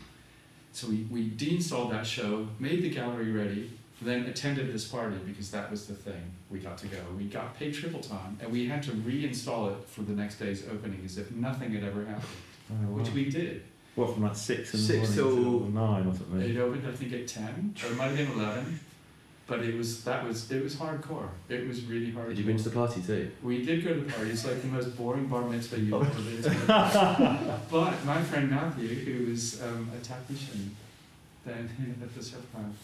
[SPEAKER 2] So we, we de-installed that show, made the gallery ready, then attended this party because that was the thing. We got to go. We got paid triple time, and we had to reinstall it for the next day's opening as if nothing had ever happened,
[SPEAKER 3] Oh,
[SPEAKER 2] which we did.
[SPEAKER 3] What, from like six in the
[SPEAKER 1] Six
[SPEAKER 3] morning
[SPEAKER 1] till-
[SPEAKER 3] till nine or something?
[SPEAKER 2] It opened, I think, at ten, or it might have been eleven, but it was that was it was hardcore. It was really hardcore.
[SPEAKER 1] Did you go to the party too?
[SPEAKER 2] We did go to the party. It's like the most boring bar mitzvah you've ever been to. [laughs] but my friend Matthew, who was um, a technician then [laughs] at the Serpentine,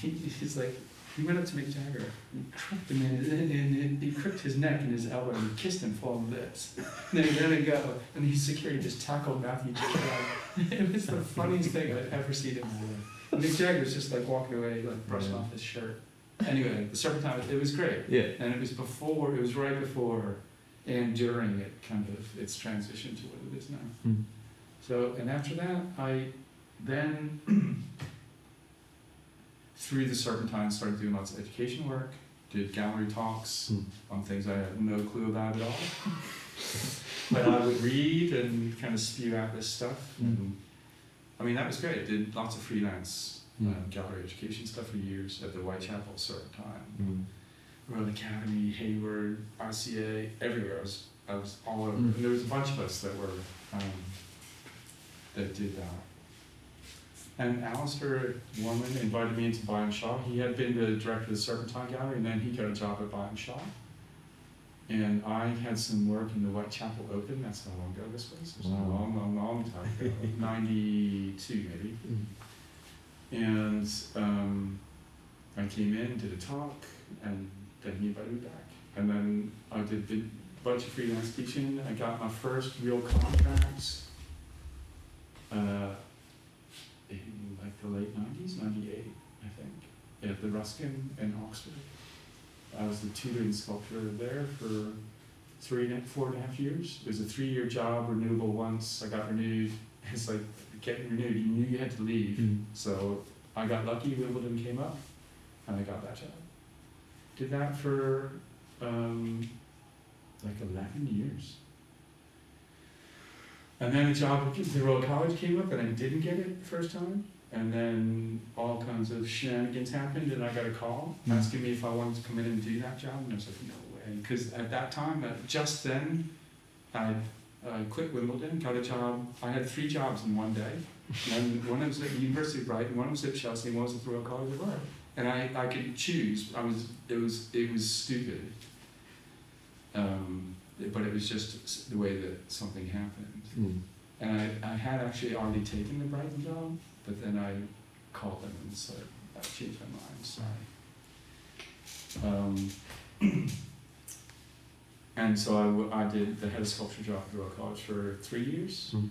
[SPEAKER 2] he, he's like, he went up to Mick Jagger and crooked him in his, and, and he crooked his neck and his elbow and kissed him full on the lips. [laughs] And then he let it go, and his security just tackled Matthew right. It was the funniest thing I'd ever seen in my life. [laughs] Mick Jagger was just like walking away, like brushing
[SPEAKER 3] Yeah.
[SPEAKER 2] off his shirt. Anyway, the Serpentine, it was great.
[SPEAKER 1] Yeah.
[SPEAKER 2] And it was before, it was right before and during it kind of its transition to what it is now.
[SPEAKER 1] Mm.
[SPEAKER 2] So, and after that, I then, [clears throat] through the Serpentine, started doing lots of education work, did gallery talks
[SPEAKER 1] Mm.
[SPEAKER 2] on things I had no clue about at all. [laughs] but I would read and kind of spew out this stuff. And, I mean, that was great. I Did lots of freelance
[SPEAKER 1] Mm.
[SPEAKER 2] um, gallery education stuff for years at the Whitechapel Serpentine.
[SPEAKER 3] Mm.
[SPEAKER 2] Royal Academy, Hayward, RCA, everywhere. I was, I was all over.
[SPEAKER 1] Mm.
[SPEAKER 2] And there was a bunch of us that were, um, that did that. And Alister Warman invited me into Byam Shaw. He had been the director of the Serpentine Gallery, and then he got a job at Byam Shaw. And I had some work in the Whitechapel Open. That's how long ago this was. It was a long, long, long time ago. [laughs] 92 maybe. And um, I came in, did a talk, and then he invited me back. And then I did a bunch of freelance teaching. I got my first real contracts uh, in like the late 90s, 98, I think, at the Ruskin in Oxford. I was the tutor in sculpture there for three and four and a half years. It was a three-year job, renewable once. I got renewed. [laughs] It's like getting renewed. You knew you had to leave.
[SPEAKER 1] Mm.
[SPEAKER 2] So I got lucky, Wimbledon came up, and I got that job. Did that for um, like 11 years. And then a job at the Royal College came up, and I didn't get it the first time. And then all kinds of shenanigans happened, and I got a call
[SPEAKER 3] Mm.
[SPEAKER 2] asking me if I wanted to come in and do that job. And I was like, no way. Because at that time, uh, just then, I I quit Wimbledon, got a job. I had three jobs in one day. And one was at the University of Brighton, one was at Chelsea, and one was at the Royal College of Art. And I, I could choose. I was it was it was stupid. Um, but it was just the way that something happened.
[SPEAKER 1] Mm.
[SPEAKER 2] And I, I had actually already taken the Brighton job, but then I called them and said I changed my mind. Sorry. Um, [clears throat] and so I, I did the head of sculpture job at Royal College for three years
[SPEAKER 1] Mm.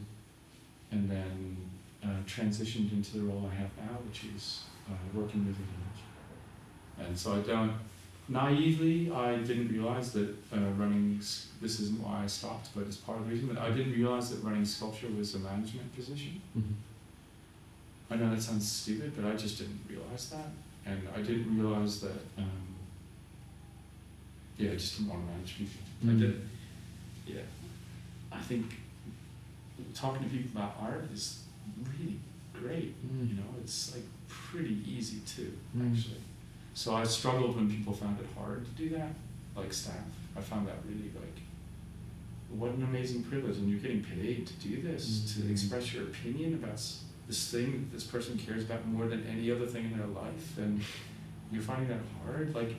[SPEAKER 2] and then uh, transitioned into the role I have now, which is uh, working with the image. And so I don't, naively, I didn't realize that uh, running, this isn't why I stopped, but it's part of the reason, but I didn't realize that running sculpture was a management position.
[SPEAKER 1] Mm.
[SPEAKER 2] I know that sounds stupid, but I just didn't realize that. And I didn't realize that, um, yeah, I just didn't want to manage people. I
[SPEAKER 1] Mm.
[SPEAKER 2] did, yeah. I think talking to people about art is really great.
[SPEAKER 1] Mm.
[SPEAKER 2] You know, it's like pretty easy too,
[SPEAKER 1] Mm.
[SPEAKER 2] actually. So I struggled when people found it hard to do that, like staff. I found that really like, what an amazing privilege, and you're getting paid to do this, to
[SPEAKER 1] Mhm.
[SPEAKER 2] express your opinion about this thing that this person cares about more than any other thing in their life, and you're finding that hard. Like,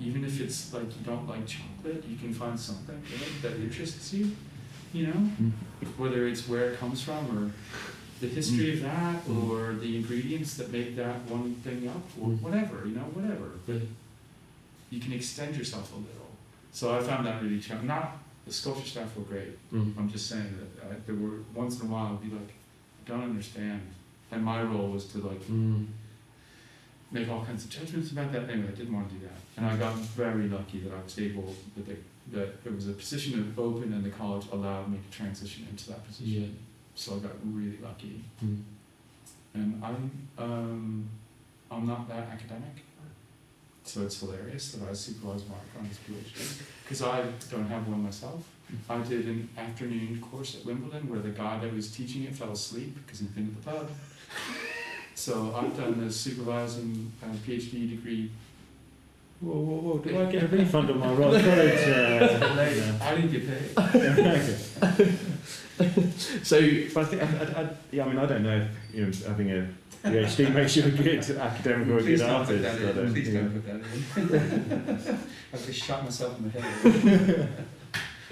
[SPEAKER 2] even if it's like you don't like chocolate, you can find something in it that interests you. You know,
[SPEAKER 1] Mm.
[SPEAKER 2] whether it's where it comes from or the history of that
[SPEAKER 1] Mm.
[SPEAKER 2] or the ingredients that make that one thing up or
[SPEAKER 1] Mm.
[SPEAKER 2] whatever. You know, whatever. But you can extend yourself a little. So I found that really challenging. Not the sculpture staff were great.
[SPEAKER 1] Mm.
[SPEAKER 2] I'm just saying that I, there were once in a while I'd be like, I don't understand. And my role was to like
[SPEAKER 1] Mm.
[SPEAKER 2] make all kinds of judgments about that. Anyway, I didn't want to do that. And I got very lucky that I was able that they, that it was a position that open and the college allowed me to transition into that position.
[SPEAKER 1] Yeah.
[SPEAKER 2] So I got really lucky.
[SPEAKER 1] Mm.
[SPEAKER 2] And I'm um, I'm not that academic. So it's hilarious that I supervise Mark on his PhD because I don't have one myself. I did an afternoon course at Wimbledon where the guy that was teaching it fell asleep because he'd been at the pub. [laughs] So I've done the supervising uh, PhD degree.
[SPEAKER 3] Whoa, whoa, whoa! Do I get a refund on my Royal College? Uh, later? [laughs]
[SPEAKER 2] I didn't get paid. [laughs] [laughs]
[SPEAKER 1] So,
[SPEAKER 3] But I think, I, I, I, yeah, I mean, I don't know if you know, having a PhD [laughs] makes you a good academic or a good artist. I don't-
[SPEAKER 2] Please
[SPEAKER 3] yeah.
[SPEAKER 2] don't put that in. I've just shot myself in the head.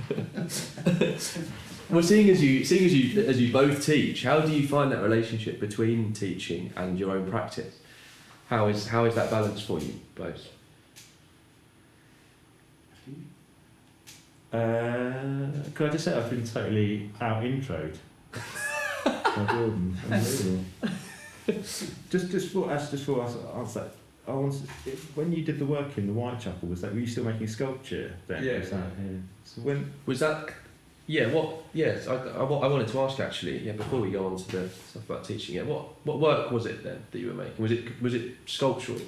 [SPEAKER 2] [laughs]
[SPEAKER 1] well, seeing as you seeing as you as you both teach, how do you find that relationship between teaching and your own practice? How is how is that balance for you both?
[SPEAKER 3] Uh, could I just say I've been totally out introed [laughs] by Jordan. Unbelievable. just, just for us, just for us, answer. I want when you did the work in the Whitechapel, was that were you still making sculpture then?
[SPEAKER 2] Yeah.
[SPEAKER 3] Was that, yeah. So when
[SPEAKER 1] Was that? Yeah. What? Yes. I, I, wa- I wanted to ask actually. Yeah. Before we go on to the stuff about teaching, yeah. What what work was it then that you were making? Was it was it sculptural?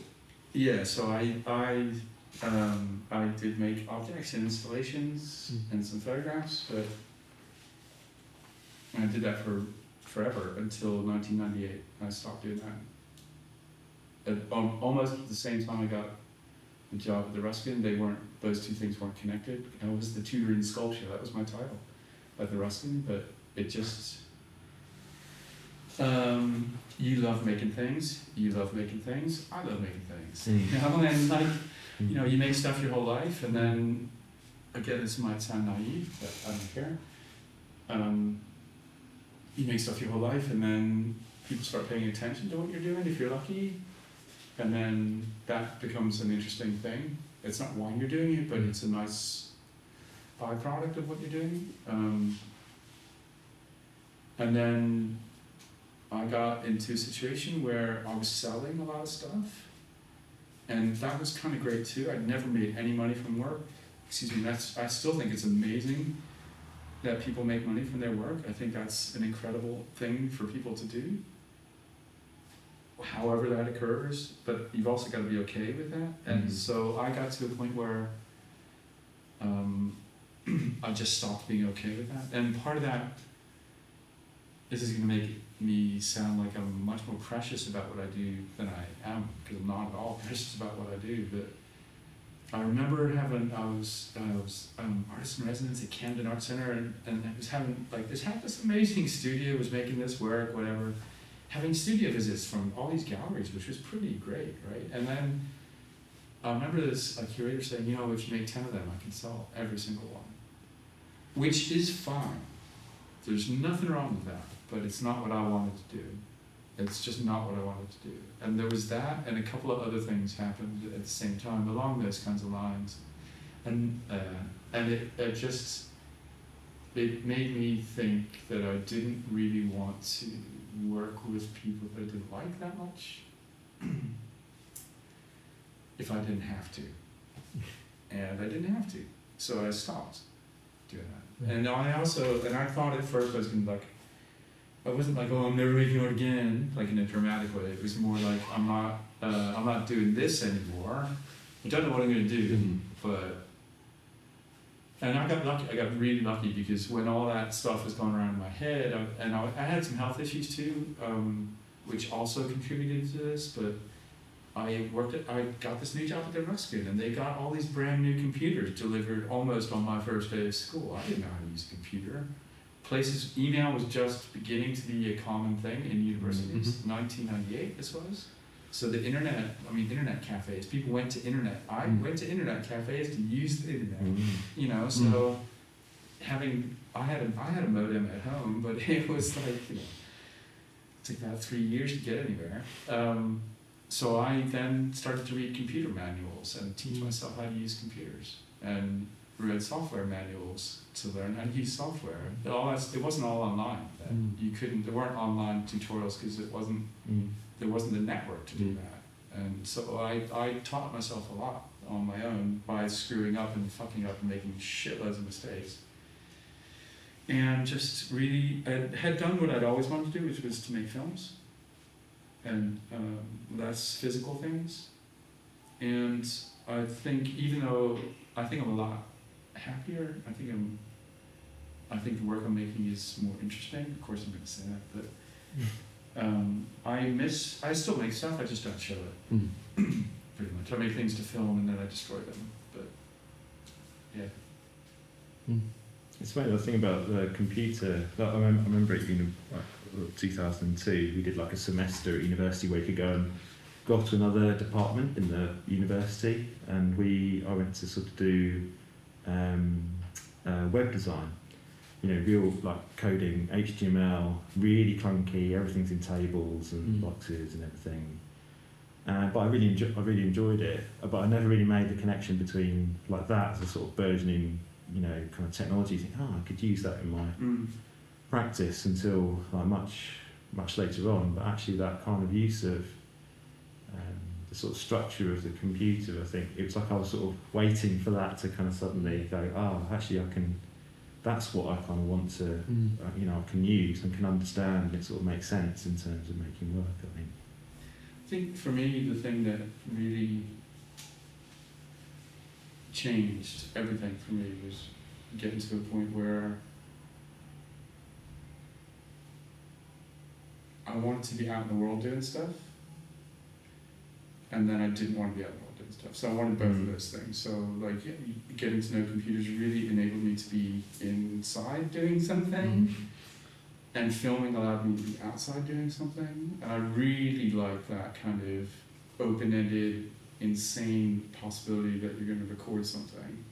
[SPEAKER 2] Yeah, so I I um, I did make objects and installations
[SPEAKER 1] Mm.
[SPEAKER 2] and some photographs, but I did that for forever until 1998. I stopped doing that. At um, almost at the same time I got a job at the Ruskin, they weren't those two things weren't connected. I was the tutor in sculpture. That was my title at the Ruskin, but it just um, you love making things. You love making things. I love making things.
[SPEAKER 3] Mm. [laughs]
[SPEAKER 2] You know, and like you know, you make stuff your whole life, and then again, this might sound naive, but I don't care. Um, you make stuff your whole life, and then people start paying attention to what you're doing if you're lucky, and then that becomes an interesting thing. It's not why you're doing it, but it's a nice byproduct of what you're doing. Um, and then I got into a situation where I was selling a lot of stuff, and that was kind of great too. I'd never made any money from work. Excuse me. That's I still think it's amazing that people make money from their work. I think that's an incredible thing for people to do. However that occurs, but you've also got to be okay with that. And
[SPEAKER 3] Mhm.
[SPEAKER 2] so I got to a point where um, [clears throat] I just stopped being okay with that. And part of that, this is going to make me sound like I'm much more precious about what I do than I am, because I'm not at all [laughs] precious about what I do. But I remember having, I was, I was um, artist in residence at Camden Art Center, and, and I was having, like, this had this amazing studio, was making this work, whatever. Having studio visits from all these galleries, which was pretty great, right? And then I remember this a curator saying, you know, if you make 10 of them, I can sell every single one. Which is fine. There's nothing wrong with that, but it's not what I wanted to do. It's just not what I wanted to do. And there was that, and a couple of other things happened at the same time along those kinds of lines. And, uh, and it, it just, it made me think that I didn't really want to work with people that I didn't like that much if I didn't have to. And I didn't have to. So I stopped doing that. And I also, and I thought at first I was gonna like, I wasn't like, oh, I'm never making art again, like in a dramatic way. It was more like, I'm not, uh, I'm not doing this anymore. I don't know what I'm gonna do, but. And I got lucky. I got really lucky because when all that stuff was going around in my head, I, and I, I had some health issues too, um, which also contributed to this. But I worked at, I got this new job at the Ruskin, and they got all these brand new computers delivered almost on my first day of school. I didn't know how to use a computer. Places, email was just beginning to be a common thing in universities. 1998, this was. So the internet, I mean, internet cafes. People went to internet. I
[SPEAKER 3] Mm.
[SPEAKER 2] went to internet cafes to use the internet.
[SPEAKER 3] Mm.
[SPEAKER 2] You know, so having I had a I had a modem at home, but [laughs] it was like you know, it took about three years to get anywhere. Um, so I then started to read computer manuals and teach
[SPEAKER 1] Mm.
[SPEAKER 2] myself how to use computers and read software manuals to learn how to use software. It all that's, it wasn't all online. Then.
[SPEAKER 1] Mm.
[SPEAKER 2] You couldn't. There weren't online tutorials because it wasn't
[SPEAKER 3] Mm.
[SPEAKER 2] there wasn't a network to do
[SPEAKER 1] Mm.
[SPEAKER 2] that. And so I, I taught myself a lot on my own by screwing up and fucking up and making shitloads of mistakes. And just really I had done what I'd always wanted to do, which was to make films and um, less physical things. And I think even though I think I'm a lot happier, I think I'm I think the work I'm making is more interesting. Of course I'm gonna say that, but um, I miss. I still make stuff. I just don't show it.
[SPEAKER 1] Mm. [clears throat]
[SPEAKER 2] Pretty much. I make things to film and then I destroy them. But yeah.
[SPEAKER 1] Mm.
[SPEAKER 3] It's funny the thing about the computer. Like, I, remember, I remember it being like 2002. We did like a semester at university where you could go and go off to another department in the university, and we I went to sort of do um, uh, web design. You know, real like coding, HTML, really clunky. Everything's in tables and
[SPEAKER 1] Mm.
[SPEAKER 3] boxes and everything. Uh, but I really enjoy, I really enjoyed it. But I never really made the connection between like that as a sort of burgeoning you know, kind of technology, think, oh, I could use that in my
[SPEAKER 2] Mm.
[SPEAKER 3] practice until like much, much later on. But actually, that kind of use of the sort of structure of the computer, I think it was like I was sort of waiting for that to kind of suddenly go, oh, actually, I can. That's what I kind of want to,
[SPEAKER 1] Mm.
[SPEAKER 3] uh, you know, I can use and can understand. It sort of makes sense in terms of making work. I think.
[SPEAKER 2] I think for me, the thing that really changed everything for me was getting to a point where I wanted to be out in the world doing stuff, and then I didn't want to be out in the doing stuff. So I wanted both
[SPEAKER 3] Mm.
[SPEAKER 2] of those things. So like yeah, getting to know computers really enabled me to be inside doing something
[SPEAKER 1] Mm.
[SPEAKER 2] and filming allowed me to be outside doing something. And I really like that kind of open ended, insane possibility that you're going to record something.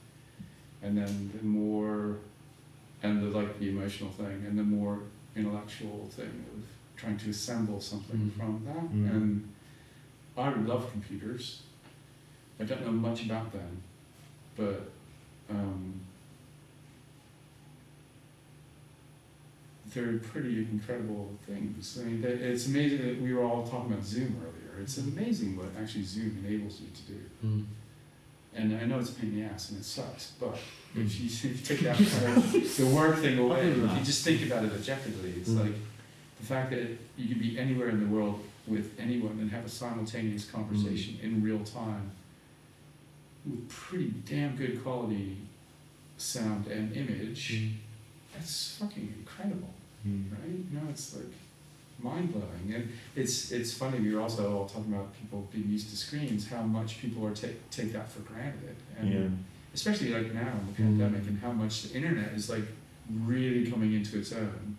[SPEAKER 2] And then the more, and the like the emotional thing, and the more intellectual thing of trying to assemble something
[SPEAKER 1] Mm.
[SPEAKER 2] from that.
[SPEAKER 3] Mm.
[SPEAKER 2] And I love computers. I don't know much about them, but um, they're pretty incredible things. I mean, they, it's amazing that we were all talking about Zoom earlier. It's amazing what actually Zoom enables you to do.
[SPEAKER 1] Mm.
[SPEAKER 2] And I know it's a pain in the ass and it sucks, but
[SPEAKER 1] Mm.
[SPEAKER 2] if you, [laughs] if you take that the work thing away, if you just think about it objectively, it's
[SPEAKER 1] Mm.
[SPEAKER 2] like the fact that you could be anywhere in the world with anyone and have a simultaneous conversation in real time with pretty damn good quality sound and image.
[SPEAKER 1] Mm.
[SPEAKER 2] That's fucking incredible,
[SPEAKER 3] Mm.
[SPEAKER 2] right? You know, it's like mind blowing, and it's it's funny. We were also all talking about people being used to screens, how much people are take take that for granted, and
[SPEAKER 3] Yeah.
[SPEAKER 2] especially like now in the
[SPEAKER 1] Mm.
[SPEAKER 2] pandemic, and how much the internet is like really coming into its own,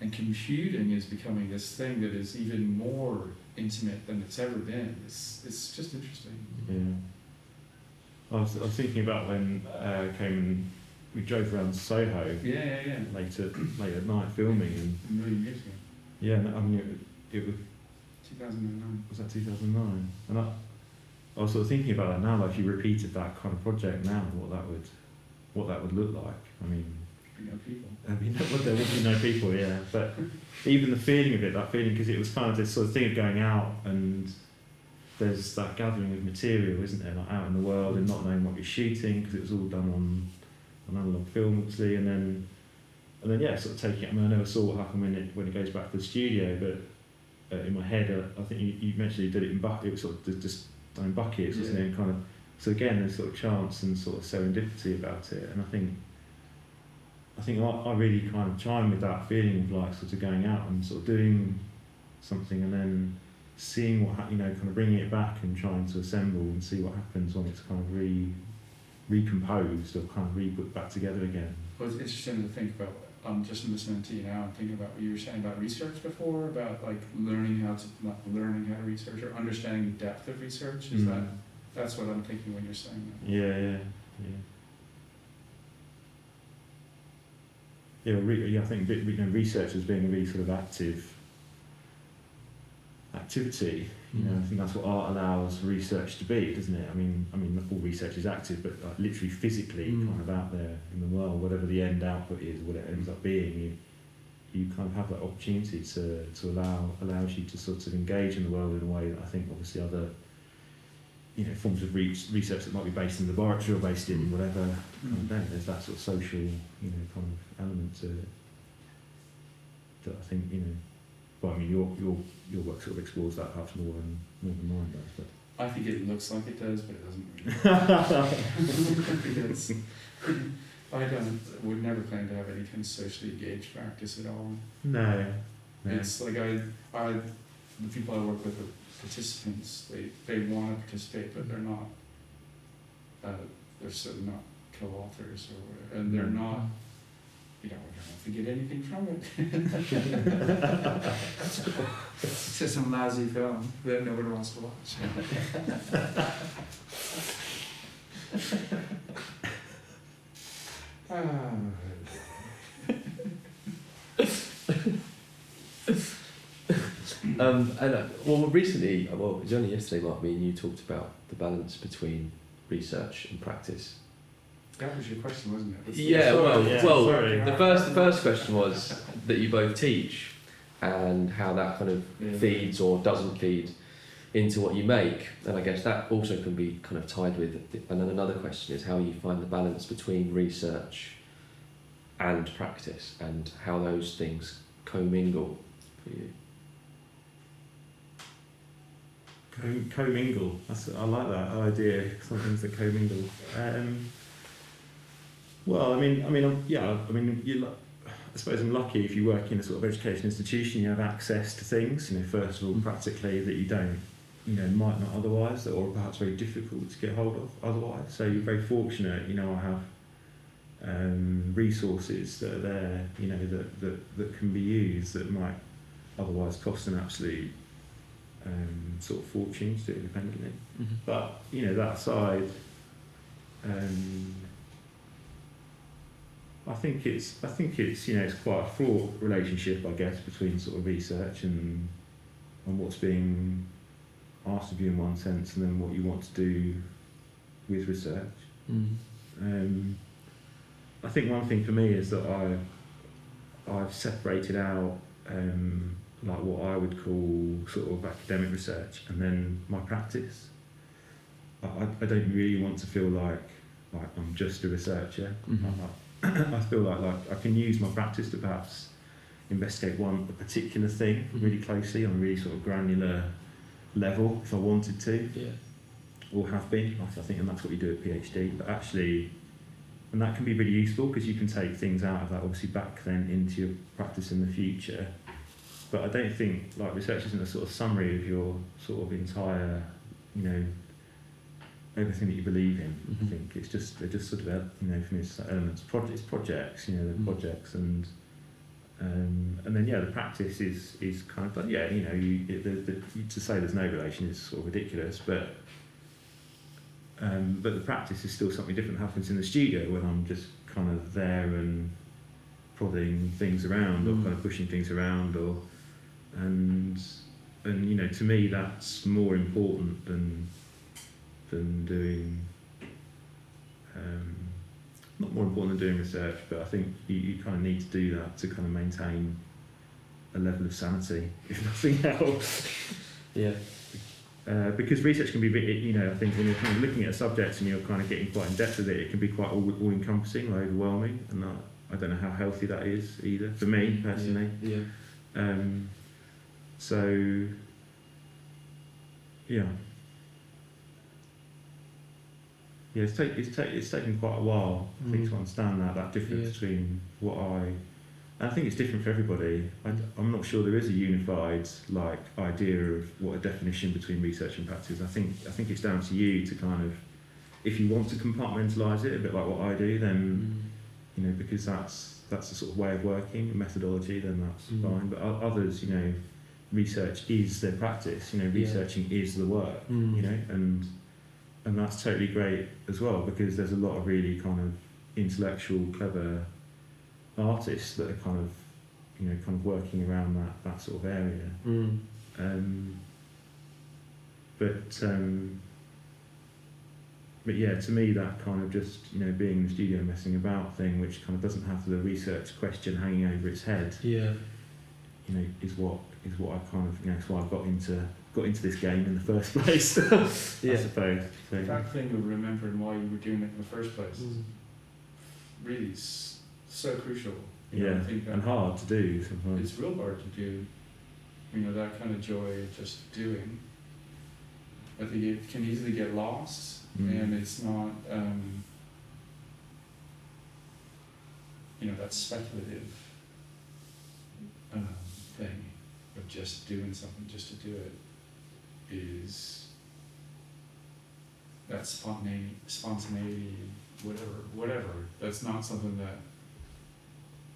[SPEAKER 2] and computing is becoming this thing that is even more intimate than it's ever been. It's it's just interesting.
[SPEAKER 3] Yeah. I was, I was thinking about when uh, came and we drove around Soho
[SPEAKER 2] Yeah, yeah, yeah.
[SPEAKER 3] late at, [clears throat] late at night filming and
[SPEAKER 2] A million years ago,
[SPEAKER 3] yeah, I mean it, it was,
[SPEAKER 2] 2009.
[SPEAKER 3] was that 2009 and I, I was sort of thinking about that now like if you repeated that kind of project now what that would what that would look like I mean
[SPEAKER 2] People.
[SPEAKER 3] I mean [laughs] well, there would be no people yeah but even the feeling of it that feeling because it was kind of this sort of thing of going out and there's that gathering of material isn't there like out in the world and not knowing what you're shooting because it was all done on an analog film obviously and then and then yeah sort of taking it I mean I never saw what happened when it when it goes back to the studio but uh, in my head uh, I think you, you mentioned you did it in bucket it was sort of just- done in buckets wasn't
[SPEAKER 2] Yeah.
[SPEAKER 3] it and kind of so again there's sort of chance and sort of serendipity about it and I think I think I, I really kind of chime with that feeling of like sort of going out and sort of doing something and then seeing what hap- you know kind of bringing it back and trying to assemble and see what happens when it's kind of re recomposed or kind of re put back together again
[SPEAKER 2] Well, it's interesting to think about. I'm just listening to you now and thinking about what you were saying about research before, about like learning how to not learning how to research or understanding the depth of research. Is
[SPEAKER 3] Mm.
[SPEAKER 2] that that's what I'm thinking when you're saying that.
[SPEAKER 3] Yeah, yeah, yeah. Yeah, re- I think you know, research as being a really sort of active activity. You know, I mm. think that's what art allows research to be, doesn't it? I mean, I mean, all research is active, but like literally physically,
[SPEAKER 1] Mm.
[SPEAKER 3] kind of out there in the world, whatever the end output is, what it ends up being, you you kind of have that opportunity to to allow allows you to sort of engage in the world in a way that I think obviously other you know forms of re- research that might be based in the laboratory or based in mm. whatever mm. kind of. There's that sort of social you know kind of element to it that I think you know. Well, I mean, your your your work sort of explores that perhaps more than more than mine does, but.
[SPEAKER 2] I think it looks like it does, but it doesn't really. [laughs] [laughs] I don't would never claim to have any kind of socially engaged practice at all.
[SPEAKER 3] No. no.
[SPEAKER 2] It's like I, I, the people I work with are participants. They they want to participate, but they're not. Uh, they're certainly not co-authors or whatever, and they're
[SPEAKER 3] Mm.
[SPEAKER 2] not. You know, we don't have to get anything from it. [laughs] it's just some lousy film that nobody wants to watch. [laughs] Ah.
[SPEAKER 1] Um, and uh, well, recently, well, it was only yesterday, Mark. Me and you talked about the balance between research and practice.
[SPEAKER 2] That was your question, wasn't it?
[SPEAKER 1] Yeah,
[SPEAKER 3] Sorry,
[SPEAKER 1] well,
[SPEAKER 3] yeah,
[SPEAKER 1] well,
[SPEAKER 3] sorry.
[SPEAKER 1] the first the first question was that you both teach, and how that kind of
[SPEAKER 2] Yeah.
[SPEAKER 1] feeds or doesn't feed into what you make. And I guess that also can be kind of tied with. And then another question is how you find the balance between research and practice, and how those things commingle for you.
[SPEAKER 3] Co- commingle. That's, I like that idea. Some things that commingle. Um, well, I mean, I mean, yeah. I mean, you. I suppose I'm lucky if you work in a sort of education institution, you have access to things. You know, first of all, practically that you don't, you know, might not otherwise, or perhaps very difficult to get hold of otherwise. So you're very fortunate. You know, I have um, resources that are there. You know, that that that can be used that might otherwise cost an absolute um, sort of fortune to do independently. But you know that aside, um, I think it's I think it's you know it's quite a fraught relationship I guess between sort of research and and what's being asked of you in one sense, and then what you want to do with research. Um, I think one thing for me is that I I've separated out um, like what I would call sort of academic research and then my practice. I, I- don't really want to feel like like I'm just a researcher.
[SPEAKER 1] Mhm. [coughs]
[SPEAKER 3] I, feel like like I can use my practice to perhaps investigate one a particular thing mm-hmm. really closely on a really sort of granular level if I wanted to
[SPEAKER 1] Yeah.
[SPEAKER 3] or have been. I think, and that's what you do at PhD. But actually, and that can be really useful because you can take things out of that obviously back then into your practice in the future. But I don't think like research isn't a sort of summary of your sort of entire, you know, everything that you believe in. I
[SPEAKER 1] Mhm.
[SPEAKER 3] think it's just they're just sort of you know for me it's elements, projects, projects. You know, the
[SPEAKER 1] Mhm.
[SPEAKER 3] projects and. Um, and then yeah, the practice is is kind of like yeah, you know, you, it, the, the, to say there's no relation is sort of ridiculous, but um, but the practice is still something different that happens in the studio when I'm just kind of there and prodding things around or
[SPEAKER 1] Mm.
[SPEAKER 3] kind of pushing things around or and and you know to me that's more important than than doing um, not more important than doing research but I think you, you kind of need to do that to kind of maintain a level of sanity [laughs] if nothing else
[SPEAKER 1] Yeah.
[SPEAKER 3] uh, because research can be, you know, I think when you're kind of looking at a subject and you're kind of getting quite in depth with it, it can be quite all, all encompassing or overwhelming, and I, I don't know how healthy that is either for me personally.
[SPEAKER 1] Yeah.
[SPEAKER 3] Um, so, yeah. Yeah, it's, take, it's, take, it's taken quite a while, I think,
[SPEAKER 1] Mm.
[SPEAKER 3] to understand that, that difference
[SPEAKER 1] Yeah.
[SPEAKER 3] between what I. And I think it's different for everybody. I, am not sure there is a unified like idea of what a definition between research and practice. I think I think it's down to you to kind of, if you want to compartmentalise it a bit like what I do, then you know, because that's that's the sort of way of working, methodology, then that's
[SPEAKER 1] Mm.
[SPEAKER 3] fine. But others, you know, research is their practice. You know,
[SPEAKER 1] Yeah.
[SPEAKER 3] researching is the work.
[SPEAKER 1] Mm.
[SPEAKER 3] You know, and and that's totally great as well because there's a lot of really kind of intellectual, clever artists that are kind of, you know, kind of working around that that sort of area.
[SPEAKER 1] Mm.
[SPEAKER 3] Um, but um, but yeah, to me that kind of just you know being in the studio messing about thing, which kind of doesn't have the research question hanging over its head,
[SPEAKER 1] Yeah.
[SPEAKER 3] you know, is what is what I kind of you know, why I got into got into this game in the first [laughs] place. I suppose. So,
[SPEAKER 2] That thing of remembering why you were doing it in the first place
[SPEAKER 1] Mm.
[SPEAKER 2] really is so crucial. You know,
[SPEAKER 3] yeah,
[SPEAKER 2] I think
[SPEAKER 3] and hard to do sometimes.
[SPEAKER 2] it's real hard to do. You know, that kind of joy of just doing. I think it can easily get lost,
[SPEAKER 3] Mm.
[SPEAKER 2] and it's not, um, you know, that speculative um, thing of just doing something just to do it is that spontaneity, spontaneity, whatever, whatever. That's not something that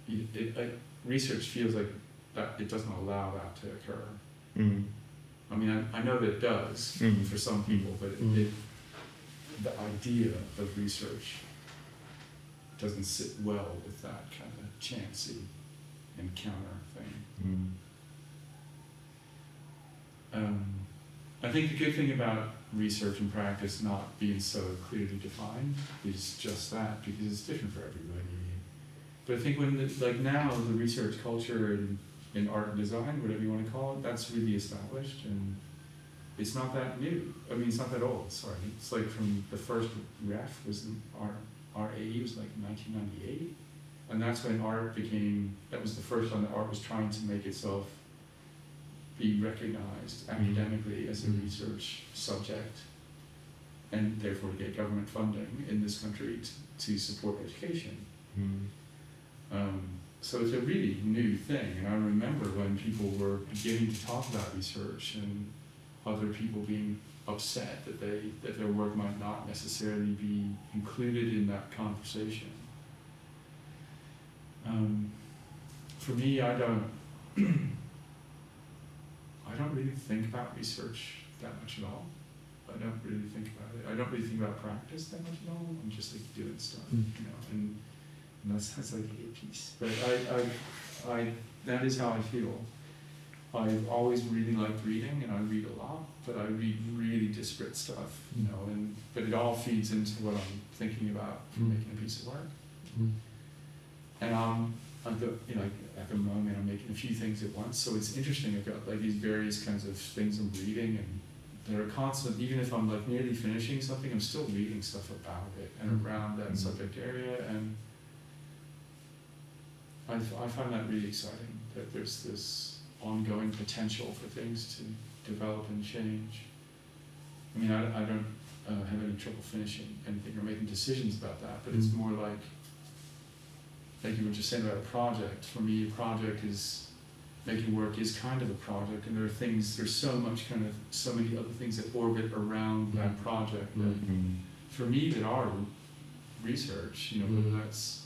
[SPEAKER 2] it, it, research feels like that it doesn't allow that to occur.
[SPEAKER 3] Mm.
[SPEAKER 2] I mean, I, I know that it does
[SPEAKER 3] Mm.
[SPEAKER 2] for some people, but it,
[SPEAKER 1] Mm.
[SPEAKER 2] it, the idea of research doesn't sit well with that kind of chancy encounter thing. Um, I think the good thing about research and practice not being so clearly defined is just that because it's different for everybody. But I think when the, like now the research culture in, in art and design, whatever you want to call it, that's really established and it's not that new. I mean, it's not that old. Sorry, it's like from the first ref was in art. RAE was like 1998, and that's when art became. That was the first time that art was trying to make itself be recognized academically as a
[SPEAKER 1] Mhm.
[SPEAKER 2] research subject, and therefore get government funding in this country to, to support education.
[SPEAKER 3] Mm.
[SPEAKER 2] Um, so it's a really new thing, and I remember when people were beginning to talk about research and other people being upset that they that their work might not necessarily be included in that conversation. Um, for me, I don't. [clears throat] I don't really think about research that much at all. I don't really think about it. I don't really think about practice that much at all. I'm just like doing stuff,
[SPEAKER 1] Mm.
[SPEAKER 2] you know, and, and that's that's like a piece. But I, I, I, that is how I feel. I've always really liked reading, and I read a lot, but I read really disparate stuff, you know, and but it all feeds into what I'm thinking about for
[SPEAKER 1] Mm.
[SPEAKER 2] making a piece of work.
[SPEAKER 1] Mm.
[SPEAKER 2] And um, got, you know, at the moment I'm making a few things at once, so it's interesting. I've got like these various kinds of things I'm reading, and they're constant. Even if I'm like nearly finishing something, I'm still reading stuff about it and
[SPEAKER 1] Mm.
[SPEAKER 2] around that
[SPEAKER 3] Mm.
[SPEAKER 2] subject area, and I, f- I find that really exciting. That there's this ongoing potential for things to develop and change. I mean, I, I don't uh, have any trouble finishing anything or making decisions about that, but it's
[SPEAKER 1] Mm.
[SPEAKER 2] more like like you were just saying about a project. For me, a project is making work is kind of a project, and there are things. There's so much kind of so many other things that orbit around that
[SPEAKER 1] Mm.
[SPEAKER 2] project. That
[SPEAKER 1] Mm.
[SPEAKER 3] Mm.
[SPEAKER 2] for me, that are research. You know,
[SPEAKER 1] Mm.
[SPEAKER 2] whether that's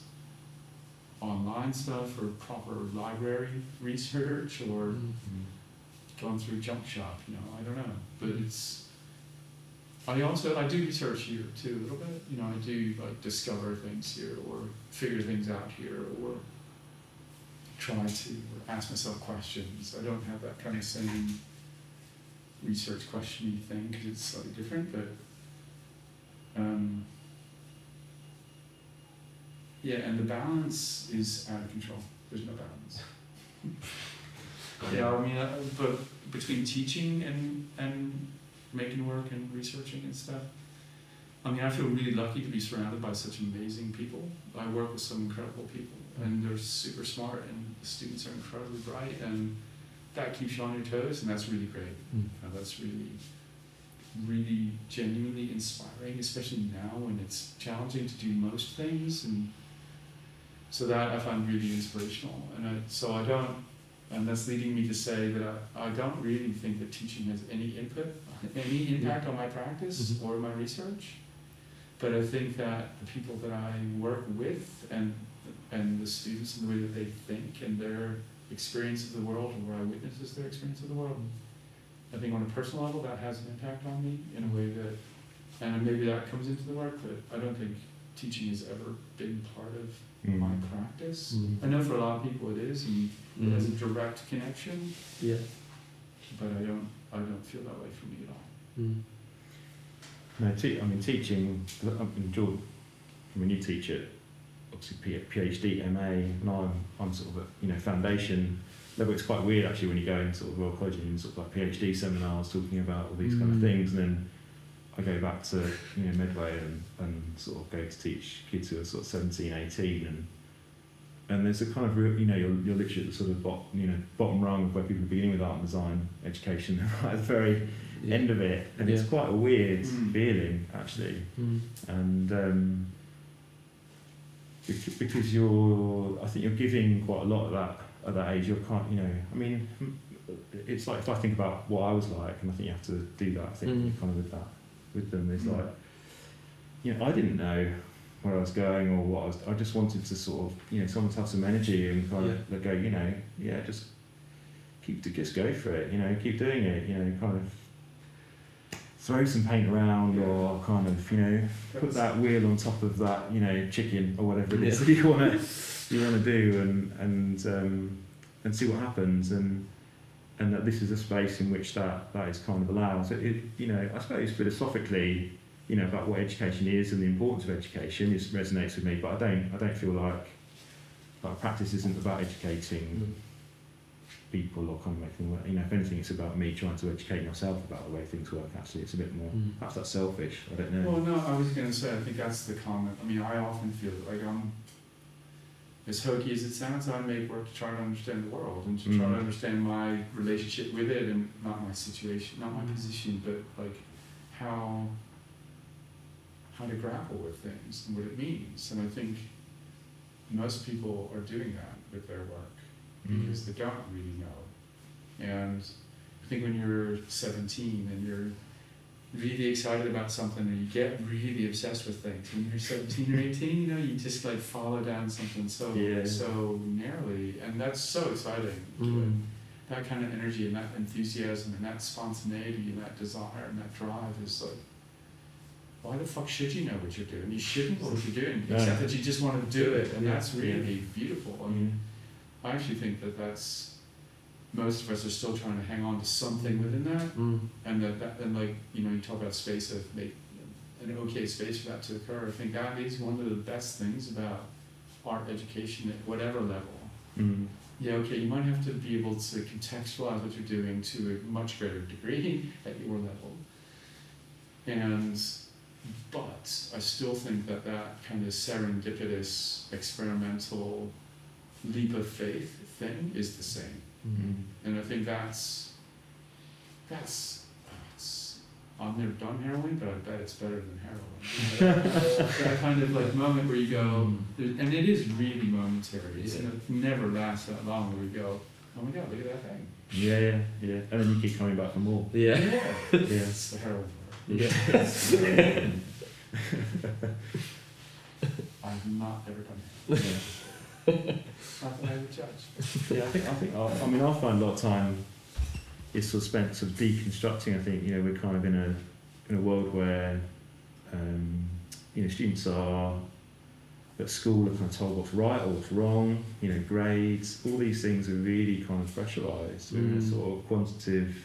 [SPEAKER 2] online stuff or proper library research or
[SPEAKER 1] Mm.
[SPEAKER 2] going through junk shop. You know, I don't know, but it's. I also I do research here too a little bit. You know, I do like discover things here or figure things out here or try to ask myself questions. I don't have that kind of same research questiony thing because it's slightly different, but um, yeah, and the balance is out of control. There's no balance. [laughs] Yeah, I mean, uh, but between teaching and and making work and researching and stuff, I mean, I feel really lucky to be surrounded by such amazing people. I work with some incredible people, and they're super smart, and the students are incredibly bright, and that keeps you on your toes, and that's really great.
[SPEAKER 1] Mm.
[SPEAKER 2] Uh, that's really, really genuinely inspiring, especially now when it's challenging to do most things, and so that I find really inspirational. And I, so I don't, and that's leading me to say that I, I don't really think that teaching has any input, any impact on my practice
[SPEAKER 1] Mhm.
[SPEAKER 2] or my research. but I think that the people that I work with and and the students and the way that they think and their experience of the world and where I witnesses their experience of the world, I think on a personal level that has an impact on me in a way that, and maybe that comes into the work, but I don't think teaching has ever been part of
[SPEAKER 3] Mm.
[SPEAKER 2] my practice.
[SPEAKER 1] Mm.
[SPEAKER 2] I know for a lot of people it is, and it has a
[SPEAKER 1] Mm.
[SPEAKER 2] direct connection,
[SPEAKER 1] Yeah.
[SPEAKER 2] but I don't. I don't feel that way for me at all.
[SPEAKER 1] Mm.
[SPEAKER 3] No, te- I mean teaching. I enjoy. I mean you teach at obviously P- PhD, MA, and I'm I'm sort of at you know foundation level. It's quite weird actually when you go in sort of Royal College and sort of like PhD seminars talking about all these kind of
[SPEAKER 1] Mm.
[SPEAKER 3] things, and then I go back to you know Medway and, and sort of go to teach kids who are sort of 17, 18 and and there's a kind of real, you know you're, you're literally at the sort of bot, you know bottom rung of where people are beginning with art and design education [laughs] right at the very
[SPEAKER 1] Yeah.
[SPEAKER 3] end of it and
[SPEAKER 1] Yeah.
[SPEAKER 3] it's quite a weird
[SPEAKER 2] Mm.
[SPEAKER 3] feeling actually
[SPEAKER 1] Mm.
[SPEAKER 3] and um, because you're I think you're giving quite a lot at that at that age you're kind you know I mean it's like if I think about what I was like and I think you have to do that I think
[SPEAKER 1] Mm.
[SPEAKER 3] kind of with that with them is
[SPEAKER 2] Mm.
[SPEAKER 3] like you know I didn't know where I was going or what I was I just wanted to sort of you know someone to have some energy and kind of like go you know yeah just keep to just go for it you know keep doing it you know kind of throw some paint around or kind of you know put that wheel on top of that you know chicken or whatever it is
[SPEAKER 1] Yeah. [laughs]
[SPEAKER 3] that you want to you want to do and and um, and see what happens and and that this is a space in which that that is kind of allowed. So it you know I suppose philosophically you know about what education is and the importance of education is resonates with me but I don't I don't feel like like practice isn't about educating people or kind of making them you know if anything it's about me trying to educate myself about the way things work actually it's a bit more
[SPEAKER 1] Mm.
[SPEAKER 3] perhaps that's selfish I don't know
[SPEAKER 2] Well, no, I was gonna say I think that's the comment. I mean, I often feel like I'm as hokey as it sounds. I make work to try to understand the world and to try
[SPEAKER 3] Mm.
[SPEAKER 2] to understand my relationship with it, and not my situation, not my
[SPEAKER 1] Mm.
[SPEAKER 2] position, but like how how to grapple with things and what it means. And I think most people are doing that with their work
[SPEAKER 3] Mm.
[SPEAKER 2] because they don't really know. And I think when you're 17 and you're really excited about something and you get really obsessed with things, when you're 17 or 18, you know, you just like follow down something so
[SPEAKER 3] Yeah.
[SPEAKER 2] so narrowly, and that's so exciting.
[SPEAKER 1] Mm.
[SPEAKER 2] That kind of energy and that enthusiasm and that spontaneity and that desire and that drive is like. Why the fuck should you know what you're doing? You shouldn't know what you're doing, except that you just want to do it, and that's really beautiful. I mean,
[SPEAKER 3] Mm.
[SPEAKER 2] I actually think that that's most of us are still trying to hang on to something within that,
[SPEAKER 1] Mm.
[SPEAKER 2] and that, that and like you know you talk about space of make an okay space for that to occur. I think that is one of the best things about art education at whatever level.
[SPEAKER 3] Mm.
[SPEAKER 2] Yeah, okay, you might have to be able to contextualize what you're doing to a much greater degree [laughs] at your level, and but I still think that that kind of serendipitous experimental leap of faith thing is the same.
[SPEAKER 1] Mm.
[SPEAKER 2] And I think that's that's it's, I've never done heroin, but I bet it's better than heroin. [laughs] that kind of like moment where you go, and it is really momentary. It's,
[SPEAKER 1] Yeah.
[SPEAKER 2] It never lasts that long. Where you go, oh my god, look at that thing.
[SPEAKER 3] Yeah, yeah, yeah. And then you keep coming back for more.
[SPEAKER 1] Yeah. [laughs]
[SPEAKER 3] Yeah.
[SPEAKER 2] it's the heroin. Part.
[SPEAKER 1] Yeah.
[SPEAKER 2] I've not ever done
[SPEAKER 3] yeah.
[SPEAKER 2] it. [laughs] Not that I would judge.
[SPEAKER 3] yeah, I think I think I, I mean I find a lot of time is sort of spent sort of deconstructing. I think you know we're kind of in a in a world where um, you know students are at school are kind of told what's right or what's wrong. You know grades, all these things are really kind of pressurised. We're in a
[SPEAKER 1] Mm.
[SPEAKER 3] sort of quantitative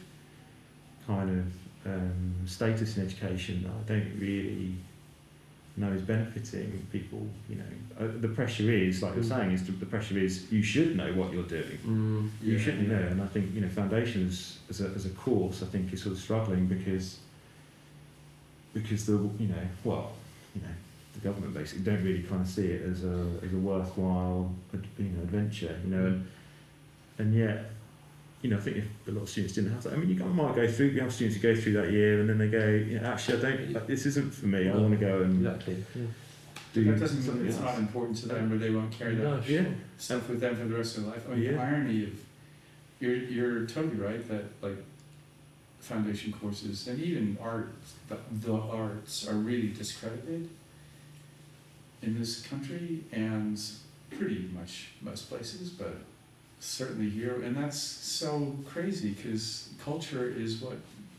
[SPEAKER 3] kind of um, status in education that I don't really know is benefiting people. You know, uh, the pressure is like you're
[SPEAKER 1] Mm.
[SPEAKER 3] saying is the pressure is you should know what you're doing.
[SPEAKER 1] Mm.
[SPEAKER 3] You
[SPEAKER 2] Yeah,
[SPEAKER 3] should know,
[SPEAKER 2] yeah.
[SPEAKER 3] and I think you know foundations as a as a course I think is sort of struggling because because the you know well you know the government basically don't really kind of see it as a as a worthwhile you know adventure you know and and yet you know I think if a lot of students didn't have that I mean you go- might go through you have students who go through that year and then they go you know, actually I don't like, this isn't for me I want to go and
[SPEAKER 1] Exactly. Yeah.
[SPEAKER 3] do
[SPEAKER 2] that doesn't
[SPEAKER 3] something
[SPEAKER 2] mean it's
[SPEAKER 3] else.
[SPEAKER 2] not important to them, or they won't carry that
[SPEAKER 1] No,
[SPEAKER 3] yeah
[SPEAKER 2] stuff with them for the rest of their life. I mean, the
[SPEAKER 3] Yeah.
[SPEAKER 2] irony of you're you're totally right that like foundation courses and even art, the, the arts are really discredited in this country and pretty much most places, but certainly here. And that's so crazy because culture is what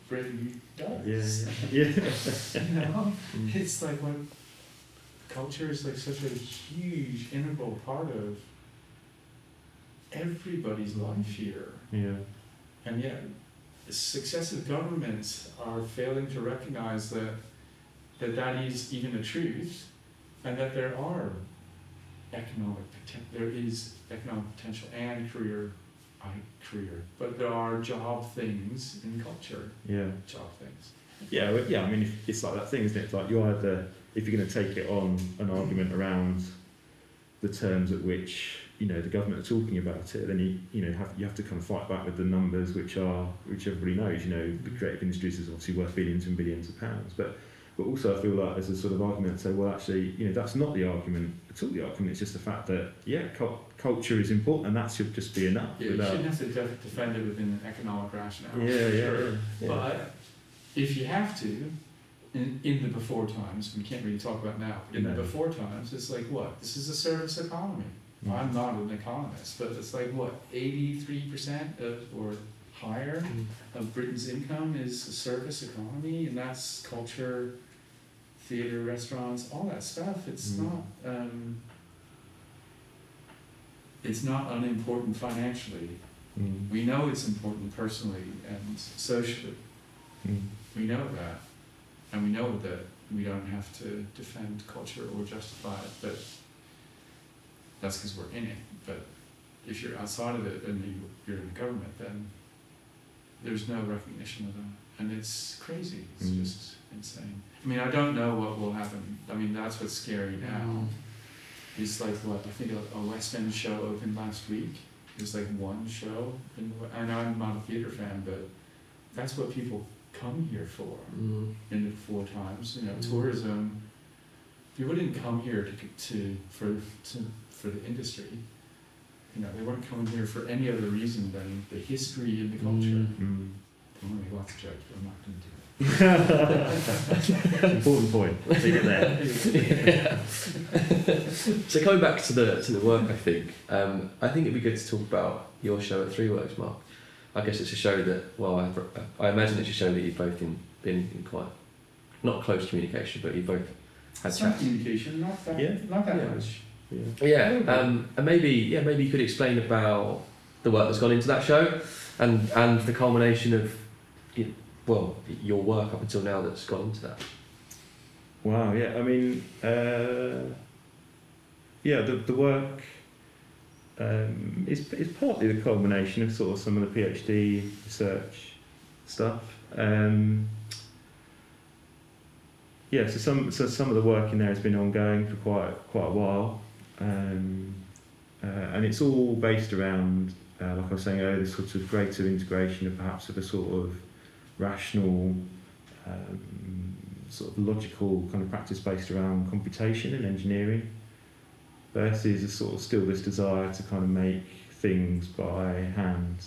[SPEAKER 2] Britain does.
[SPEAKER 3] Yeah, yeah. [laughs]
[SPEAKER 2] you know, [laughs]
[SPEAKER 1] Mm.
[SPEAKER 2] it's like what culture is like such a huge integral part of everybody's life here.
[SPEAKER 3] yeah.
[SPEAKER 2] And yet, successive governments are failing to recognize that, that that is even a truth, and that there are economic there is economic potential and career, I career, but there are job things in culture,
[SPEAKER 3] Yeah.
[SPEAKER 2] job things.
[SPEAKER 3] Yeah, well, yeah. I mean, it's like that thing, isn't it? It's like you either, if you're going to take it on an argument around the terms at which you know the government are talking about it, then you you know have you have to kind of fight back with the numbers, which are which everybody knows. You know, the mm-hmm. creative industries is obviously worth billions and billions of pounds, but but also I feel like there's a sort of argument to say, well, actually, you know, that's not the argument at all. The argument is just the fact that yeah, cul- culture is important, and that should just be enough.
[SPEAKER 2] Yeah, you shouldn't have to defend it within an economic rationale.
[SPEAKER 3] yeah, yeah,
[SPEAKER 2] sure.
[SPEAKER 3] yeah, yeah.
[SPEAKER 2] But if you have to, in, in the before times, we can't really talk about now, but in
[SPEAKER 3] No.
[SPEAKER 2] the before times, it's like what? This is a service economy.
[SPEAKER 3] Mm.
[SPEAKER 2] I'm not an economist, but it's like what? 83% of, or higher
[SPEAKER 1] Mm.
[SPEAKER 2] of Britain's income is a service economy, and that's culture, theater, restaurants, all that stuff. It's
[SPEAKER 3] Mm.
[SPEAKER 2] not. Um, it's not unimportant financially.
[SPEAKER 3] Mm.
[SPEAKER 2] We know it's important personally and socially.
[SPEAKER 3] Mm.
[SPEAKER 2] We know that. And we know that we don't have to defend culture or justify it, but that's because we're in it. But if you're outside of it and you, you're in the government, then there's no recognition of that. And it's crazy. It's just insane. I mean, I don't know what will happen. I mean, that's what's scary now. It's like what I think a, a West End show opened last week. There's like one show, in the, I know I'm not a theater fan, but that's what people come here for
[SPEAKER 1] Mm.
[SPEAKER 2] in the four times. You know,
[SPEAKER 1] Mm.
[SPEAKER 2] tourism. People didn't come here to to for to for the industry. You know, they weren't coming here for any other reason than the history and the culture.
[SPEAKER 1] Mm.
[SPEAKER 3] Mm.
[SPEAKER 2] I'm gonna make lots of jokes, but I'm not going to do it.
[SPEAKER 3] Important point. Leave it there. [laughs]
[SPEAKER 1] so coming back to the to the work, I think um, I think it'd be good to talk about your show at Three Works, Mark. I guess it's a show that well, I, I imagine it's a show that you've both in, been in quite not close communication, but you've both had
[SPEAKER 2] Some
[SPEAKER 1] chats.
[SPEAKER 2] communication, not that,
[SPEAKER 3] Yeah.
[SPEAKER 2] not that
[SPEAKER 1] Yeah.
[SPEAKER 2] much.
[SPEAKER 3] Yeah.
[SPEAKER 1] Yeah, um, and maybe yeah, maybe you could explain about the work that's gone into that show, and and the culmination of, y- well, your work up until now that's gone into that.
[SPEAKER 3] Wow. Yeah. I mean, uh, yeah. The the work um, is is partly the culmination of sort of some of the PhD research stuff. Um, yeah. So some so some of the work in there has been ongoing for quite quite a while, um, uh, and it's all based around, uh, like I was saying earlier, this sort of greater integration of perhaps of a sort of rational um, sort of logical kind of practice based around computation and engineering versus a sort of still this desire to kind of make things by hand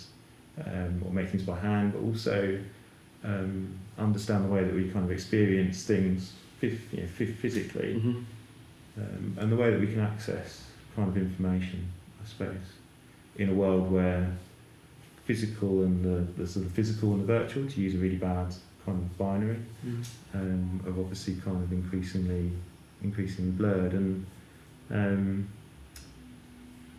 [SPEAKER 3] um, or make things by hand but also um, understand the way that we kind of experience things you know, phys- physically
[SPEAKER 1] Mm-hmm.
[SPEAKER 3] um, and the way that we can access kind of information I suppose in a world where physical and the, the sort of physical and the virtual to use a really bad kind of binary um, of obviously kind of increasingly increasingly blurred. And um,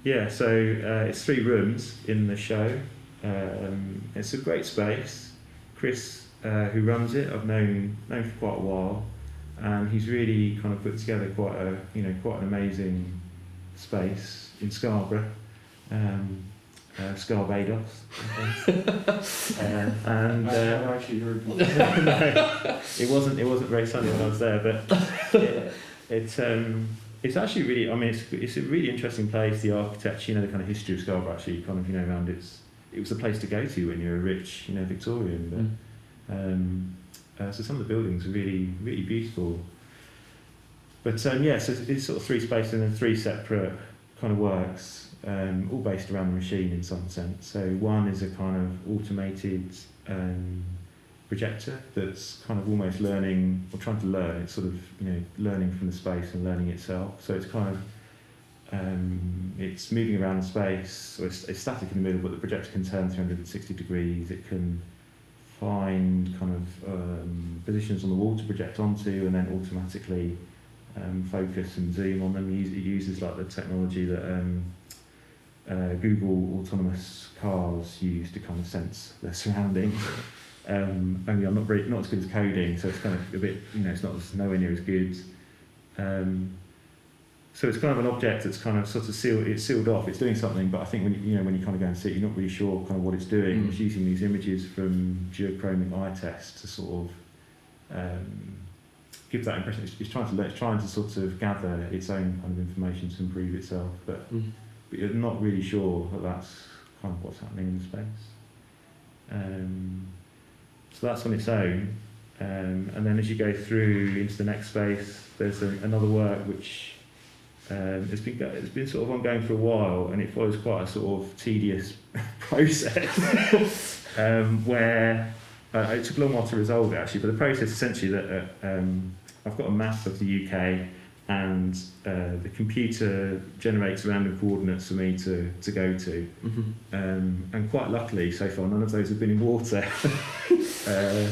[SPEAKER 3] yeah so uh, it's three rooms in the show. Um, it's a great space. Chris uh, who runs it I've known known for quite a while and he's really kind of put together quite a you know quite an amazing space in Scarborough. Um, uh, Scarbados [laughs] uh, and
[SPEAKER 2] I
[SPEAKER 3] uh,
[SPEAKER 2] have actually heard [laughs]
[SPEAKER 3] no, it wasn't. It wasn't very sunny when I was there, but [laughs] it, it's um, it's actually really. I mean, it's it's a really interesting place. The architecture, you know, the kind of history of Scarborough, actually, kind of you know, around it's. It was a place to go to when you're a rich, you know, Victorian. But um, uh, so some of the buildings are really really beautiful. But um, yeah, so it's, it's sort of three spaces and then three separate kind of works, um, all based around the machine in some sense. So one is a kind of automated um, projector that's kind of almost learning or trying to learn. It's sort of you know learning from the space and learning itself. So it's kind of um, it's moving around the space, so it's, it's static in the middle, but the projector can turn 360 degrees. It can find kind of um, positions on the wall to project onto, and then automatically um, focus and zoom on them. It uses like the technology that um, uh, Google autonomous cars use to kind of sense their surroundings. [laughs] Um, only I'm not very, not as good as coding, so it's kind of a bit you know it's not it's nowhere near as good. Um, so it's kind of an object that's kind of sort of sealed it's sealed off. It's doing something, but I think when you, you know when you kind of go and see it, you're not really sure kind of what it's doing.
[SPEAKER 1] Mm.
[SPEAKER 3] It's using these images from geochromic eye tests to sort of um, give that impression. It's, it's trying to it's trying to sort of gather its own kind of information to improve itself, but
[SPEAKER 1] Mhm.
[SPEAKER 3] But you're not really sure that that's kind of what's happening in the space. Um, so that's on its own. Um, and then as you go through into the next space, there's a, another work which um, it's been it's been sort of ongoing for a while, and it follows quite a sort of tedious [laughs] process [laughs] um, where uh, it took a long while to resolve it actually. But the process essentially that uh, um, I've got a map of the UK and uh, the computer generates random coordinates for me to, to go to.
[SPEAKER 1] Mhm.
[SPEAKER 3] Um, and quite luckily, so far, none of those have been in water. [laughs] uh,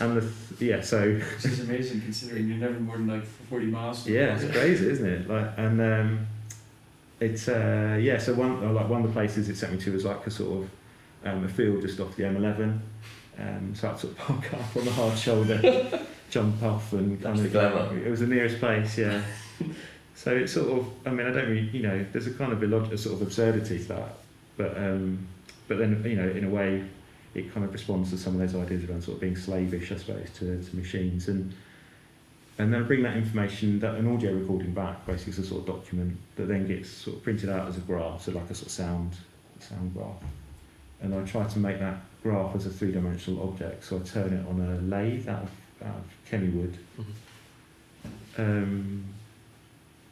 [SPEAKER 3] and the th- yeah, so
[SPEAKER 2] Which is amazing considering you're never more than like 40 miles. from
[SPEAKER 3] yeah,
[SPEAKER 2] the
[SPEAKER 3] it's crazy, isn't it? [laughs] Like, and um, it's uh, yeah. So one uh, like one of the places it sent me to was like a sort of um, a field just off the M11. Um, so I had to sort of [laughs] park up on the hard shoulder, jump off, and kind of
[SPEAKER 1] glamour.
[SPEAKER 3] it was the nearest place, yeah. [laughs] so it's sort of, I mean, I don't really, you know, there's a kind of illog- a sort of absurdity to that, but um, but then you know, in a way, it kind of responds to some of those ideas around sort of being slavish, I suppose, to, to machines and. And then I bring that information, that an audio recording back, basically as a sort of document that then gets sort of printed out as a graph, so like a sort of sound, sound graph. And I try to make that graph as a three-dimensional object, so I turn it on a lathe out of, out of Kennywood,
[SPEAKER 1] Mhm.
[SPEAKER 3] um,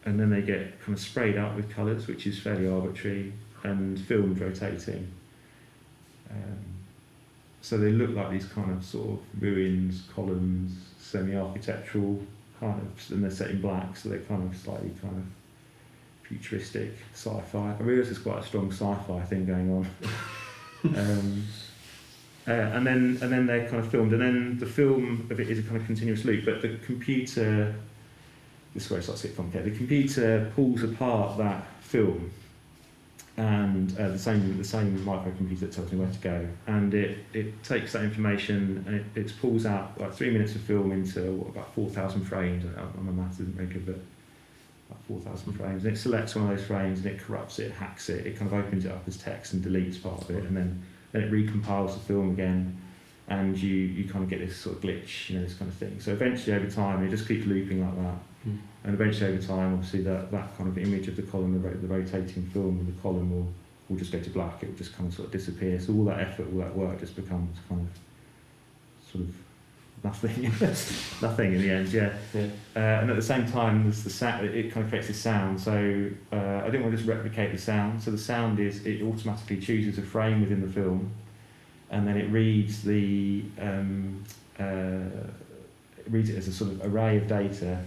[SPEAKER 3] and then they get kind of sprayed out with colours, which is fairly arbitrary, and filmed rotating. Um, so they look like these kind of sort of ruins, columns, semi-architectural kind of, and they're set in black, so they're kind of slightly kind of futuristic sci-fi. I realise there's quite a strong sci-fi thing going on. [laughs] um, uh, and then and then they're kind of filmed, and then the film of it is a kind of continuous loop. But the computer, this is where it starts to get complicated. The computer pulls apart that film, and uh, the same the same microcomputer that tells me where to go, and it, it takes that information and it, it pulls out like three minutes of film into what about four thousand frames. My maths isn't very good, but about four thousand frames. And it selects one of those frames and it corrupts it, hacks it. It kind of opens it up as text and deletes part of it, and then then it recompiles the film again, and you, you kind of get this sort of glitch, you know, this kind of thing. So eventually, over time, it just keeps looping like that,
[SPEAKER 1] Mm.
[SPEAKER 3] and eventually, over time, obviously, that, that kind of image of the column, the, the rotating film of the column will, will just go to black. It will just kind of sort of disappear. So all that effort, all that work, just becomes kind of sort of nothing, [laughs] nothing in the end. Yeah.
[SPEAKER 1] Yeah.
[SPEAKER 3] Uh, and at the same time, there's the sa- it kind of creates this sound. So uh, I didn't want to just replicate the sound. So the sound is it automatically chooses a frame within the film, and then it reads the um, uh, it reads it as a sort of array of data,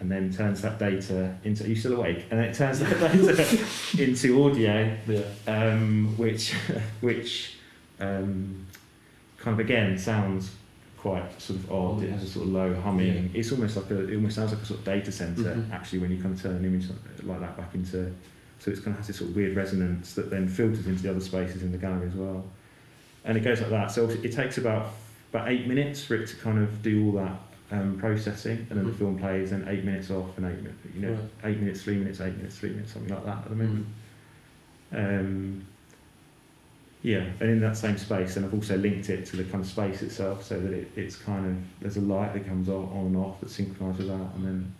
[SPEAKER 3] and then turns that data into. Are you still awake? And then it turns that data [laughs] into audio,
[SPEAKER 1] Yeah.
[SPEAKER 3] um, which [laughs] which um, kind of again sounds quite sort of odd. It has a sort of low humming. It's almost like a. It almost sounds like a sort of data center
[SPEAKER 1] Mhm.
[SPEAKER 3] actually when you kind of turn an image like that back into. So it's kind of has this sort of weird resonance that then filters into the other spaces in the gallery as well, and it goes like that. So it takes about about eight minutes for it to kind of do all that um, processing, and then the
[SPEAKER 1] Mhm.
[SPEAKER 3] film plays, and eight minutes off, and eight minutes, you know,
[SPEAKER 1] Right.
[SPEAKER 3] eight minutes, three minutes, eight minutes, three minutes, something like that at the moment. Um, yeah, and in that same space, and I've also linked it to the kind of space itself, so that it, it's kind of there's a light that comes on, on and off that synchronises with that, and then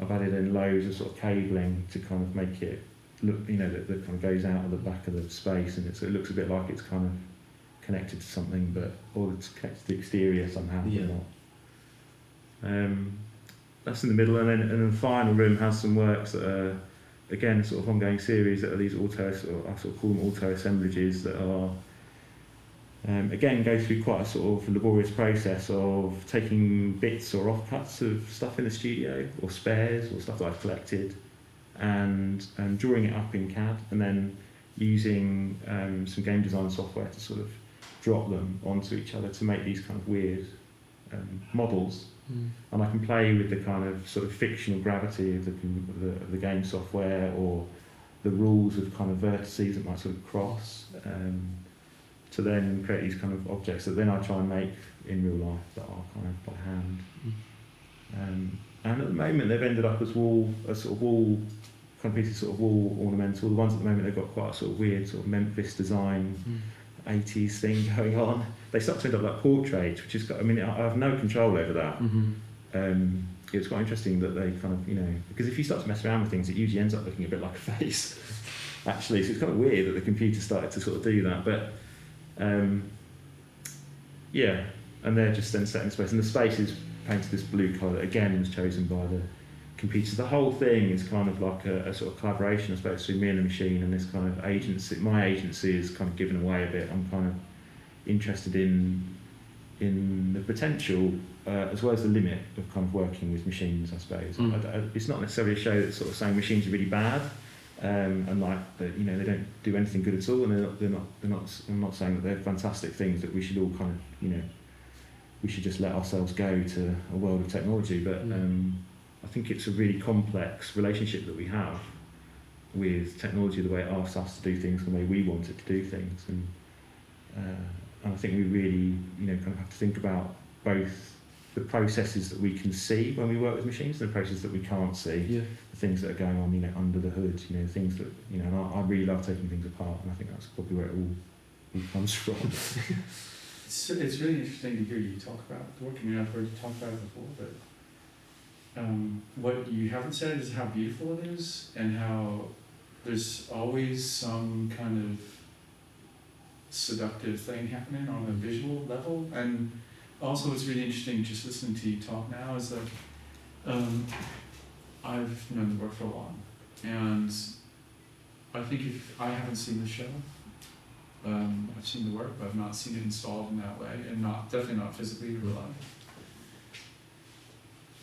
[SPEAKER 3] I've added in loads of sort of cabling to kind of make it look, you know, that, that kind of goes out of the back of the space, and it, so it looks a bit like it's kind of connected to something, but or it's connected to the exterior somehow,
[SPEAKER 1] Yeah.
[SPEAKER 3] Um, that's in the middle, and then and then the final room has some works that are again sort of ongoing series that are these auto, or I sort of call them auto assemblages that are um, again go through quite a sort of laborious process of taking bits or offcuts of stuff in the studio or spares or stuff that I've collected and um, drawing it up in CAD and then using um, some game design software to sort of drop them onto each other to make these kind of weird um, models
[SPEAKER 1] Mm.
[SPEAKER 3] and I can play with the kind of sort of fictional gravity of the, of the, of the game software or the rules of kind of vertices that might sort of cross um, to then create these kind of objects that then I try and make in real life that are kind of by hand. Um, and at the moment they've ended up as wall, a sort of wall, kind of pieces sort of wall ornamental. The ones at the moment they've got quite a sort of weird sort of Memphis design
[SPEAKER 1] Mm.
[SPEAKER 3] 80s thing [laughs] going on. They start to end up like portraits, which is, got- I mean, I I have no control over that.
[SPEAKER 1] Mhm.
[SPEAKER 3] Um, it's quite interesting that they kind of, you know, because if you start to mess around with things, it usually ends up looking a bit like a [laughs] face, actually. So it's kind of weird that the computer started to sort of do that. But um, yeah, and they're just then set in space. And the space is painted this blue colour that again was chosen by the computer. The whole thing is kind of like a, a sort of collaboration, I suppose, between me and the machine and this kind of agency. My agency is kind of given away a bit. I'm kind of interested in in the potential uh, as well as the limit of kind of working with machines, I suppose.
[SPEAKER 1] Mm.
[SPEAKER 3] I, I, it's not necessarily a show that's sort of saying machines are really bad, um, and like that, you know, they don't do anything good at all, and they're not, they're not, they're not. I'm not saying that they're fantastic things that we should all kind of, you know, we should just let ourselves go to a world of technology. But
[SPEAKER 1] Mm.
[SPEAKER 3] um, I think it's a really complex relationship that we have with technology, the way it asks us to do things, the way we want it to do things, and uh, and I think we really, you know, kind of have to think about both the processes that we can see when we work with machines and the processes that we can't see,
[SPEAKER 1] Yeah.
[SPEAKER 3] the things that are going on, you know, under the hood, you know, things that, you know, and I, I really love taking things apart, and I think that's probably where it all, all comes [laughs] from.
[SPEAKER 2] It's, it's really interesting to hear you talk about the work. I mean, I've heard you talk about it before, but um, what you haven't said is how beautiful it is and how there's always some kind of seductive thing happening on a visual level. And also, what's really interesting just listening to you talk now is that um, I've known the work for a while, and I think if I haven't seen the show, um, I've seen the work, but I've not seen it installed in that way, and not definitely not physically real.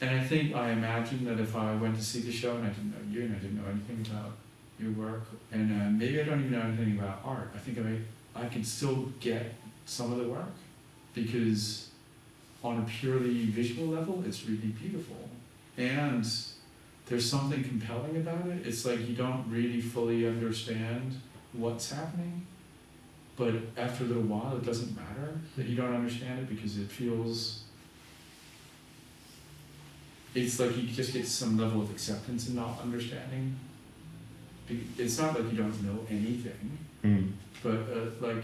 [SPEAKER 2] And I think I imagine that if I went to see the show and I didn't know you and I didn't know anything about your work, and uh, maybe I don't even know anything about art, I think I I could still get some of the work because on a purely visual level, it's really beautiful, and there's something compelling about it. It's like you don't really fully understand what's happening, but after a little while, it doesn't matter that you don't understand it because it feels. It's like you just get some level of acceptance and not understanding. It's not like you don't know anything,
[SPEAKER 3] Mm.
[SPEAKER 2] but uh, like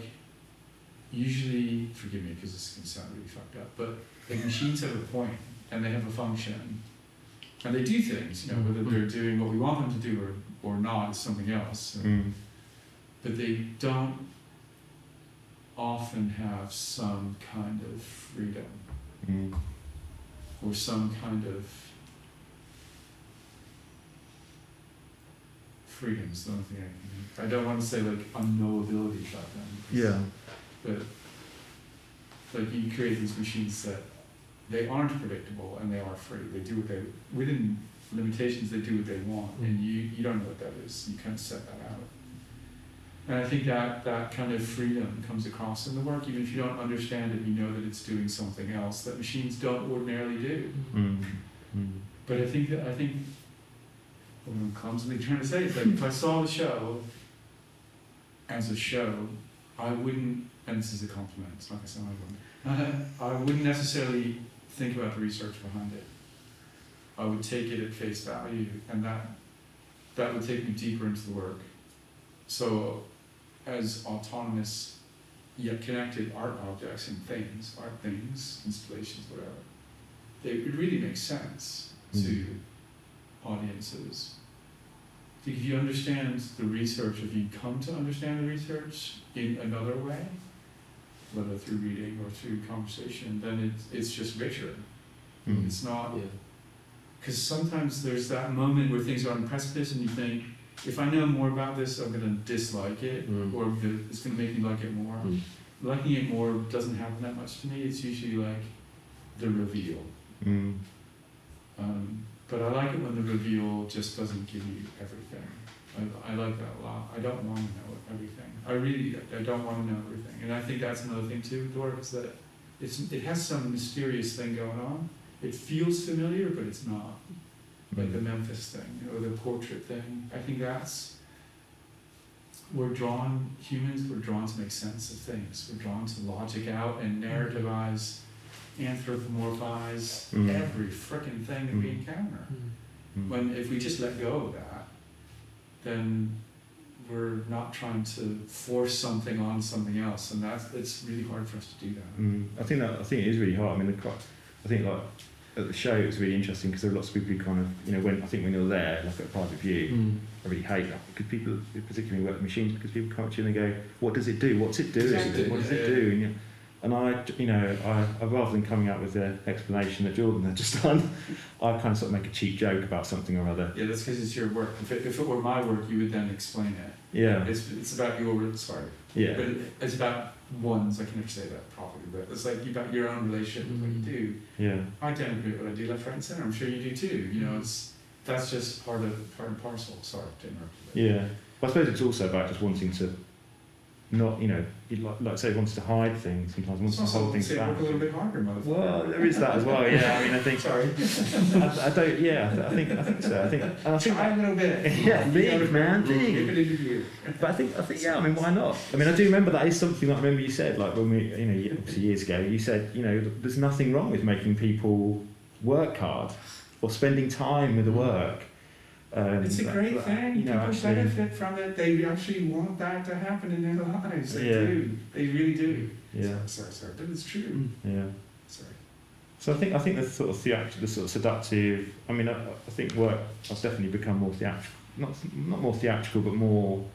[SPEAKER 2] usually, forgive me because this can sound really fucked up, but like machines have a point and they have a function, and they do things. You know, whether they're doing what we want them to do or or not is something else.
[SPEAKER 3] Mm.
[SPEAKER 2] But they don't often have some kind of freedom
[SPEAKER 3] Mm.
[SPEAKER 2] or some kind of freedom is the only thing I can. I don't want to say like unknowability about them.
[SPEAKER 3] Yeah.
[SPEAKER 2] But like you create these machines that they aren't predictable and they are free. They do what they within limitations. They do what they want, and you you don't know what that is. You kind of set that out. And I think that that kind of freedom comes across in the work, even if you don't understand it. You know that it's doing something else that machines don't ordinarily do.
[SPEAKER 3] Mm. Mm.
[SPEAKER 2] But I think that I think what I'm clumsily trying to say is like if I saw the show as a show, I wouldn't and this is a compliment, it's not gonna sound like one. I wouldn't necessarily think about the research behind it. I would take it at face value and that that would take me deeper into the work. So as autonomous yet connected art objects and things, art things, installations, whatever, they, it really makes sense to hmm. audiences. I think if you understand the research, if you come to understand the research in another way, whether through reading or through conversation, then it's, it's just richer.
[SPEAKER 3] Mm.
[SPEAKER 2] It's not
[SPEAKER 1] Yeah.
[SPEAKER 2] because sometimes there's that moment where things are on precipice and you think, if I know more about this, I'm going to dislike it,
[SPEAKER 1] Mm.
[SPEAKER 2] or it's going to make me like it more.
[SPEAKER 1] Mm.
[SPEAKER 2] liking it more doesn't happen that much to me. It's usually like the reveal.
[SPEAKER 3] Mm.
[SPEAKER 2] Um, but I like it when the reveal just doesn't give you everything. I, I like that a lot. I don't want to know everything. I really, I don't want to know everything. And I think that's another thing too work is that it's, it has some mysterious thing going on. It feels familiar, but it's not. Like the mm-hmm. Memphis thing or the portrait thing. I think that's, we're drawn, humans, we're drawn to make sense of things. We're drawn to logic out and mm-hmm. narrativize, anthropomorphize
[SPEAKER 3] Mm.
[SPEAKER 2] every frickin' thing that we
[SPEAKER 3] Mm.
[SPEAKER 2] encounter.
[SPEAKER 3] Mm.
[SPEAKER 2] When if we just let go of that, then we're not trying to force something on something else, and that's it's really hard for us to do that.
[SPEAKER 3] Mm, I think that I think it is really hard. I mean, the, co- I think like at the show it was really interesting because there were lots of people who kind of you know when I think when you're there like at a private view,
[SPEAKER 1] Mm.
[SPEAKER 3] I really hate that because people particularly work with machines because people come up to you and they go, what does it do? What's it doing?
[SPEAKER 2] Exactly,
[SPEAKER 3] What does it do? And, you, and I you know I, I rather than coming up with the explanation that Jordan had just [laughs] done, I kind of sort of make a cheap joke about something or other.
[SPEAKER 2] Yeah, that's because it's your work. If it, if it were my work, you would then explain it.
[SPEAKER 3] Yeah,
[SPEAKER 2] It's it's about your sorry,
[SPEAKER 3] yeah,
[SPEAKER 2] but it, it's about one's. I can never say that properly, but it's like about your own relationship with what you mm-hmm. do.
[SPEAKER 3] yeah.
[SPEAKER 2] I to agree with what I do left, right, and center. I'm sure you do too. You know, it's that's just part of part and parcel. Sorry to interrupt you.
[SPEAKER 3] Yeah, I suppose it's also about just wanting to not, you know, like, like say, wants to hide things sometimes, wants to hold things back.
[SPEAKER 2] a little bit harder.
[SPEAKER 3] Well, there is that as well. Yeah, I mean, I think [laughs]
[SPEAKER 2] Sorry.
[SPEAKER 3] I, I don't. Yeah, I, think I think so. I think I think.
[SPEAKER 2] Try a little bit. [laughs]
[SPEAKER 3] Yeah,
[SPEAKER 2] gotta-
[SPEAKER 3] man,
[SPEAKER 2] Give
[SPEAKER 3] big.
[SPEAKER 2] it into gear.
[SPEAKER 3] But I think I think yeah. I mean, why not? I mean, I do remember that is something that I remember you said like when we, you know, obviously years ago. You said, you know, there's nothing wrong with making people work hard or spending time with the work. Um,
[SPEAKER 2] It's a great
[SPEAKER 3] that,
[SPEAKER 2] thing.
[SPEAKER 3] You know,
[SPEAKER 2] People
[SPEAKER 3] actually,
[SPEAKER 2] benefit from it. They actually want that to happen in their lives. They
[SPEAKER 3] Yeah.
[SPEAKER 2] do. They really do.
[SPEAKER 3] Yeah,
[SPEAKER 2] Sorry, sorry, sorry. But it's true.
[SPEAKER 1] Mm.
[SPEAKER 3] yeah.
[SPEAKER 2] Sorry.
[SPEAKER 3] So I think I think the sort of theatrical, the sort of seductive. I mean, I, I think work has definitely become more theatrical. Not not more theatrical, but more.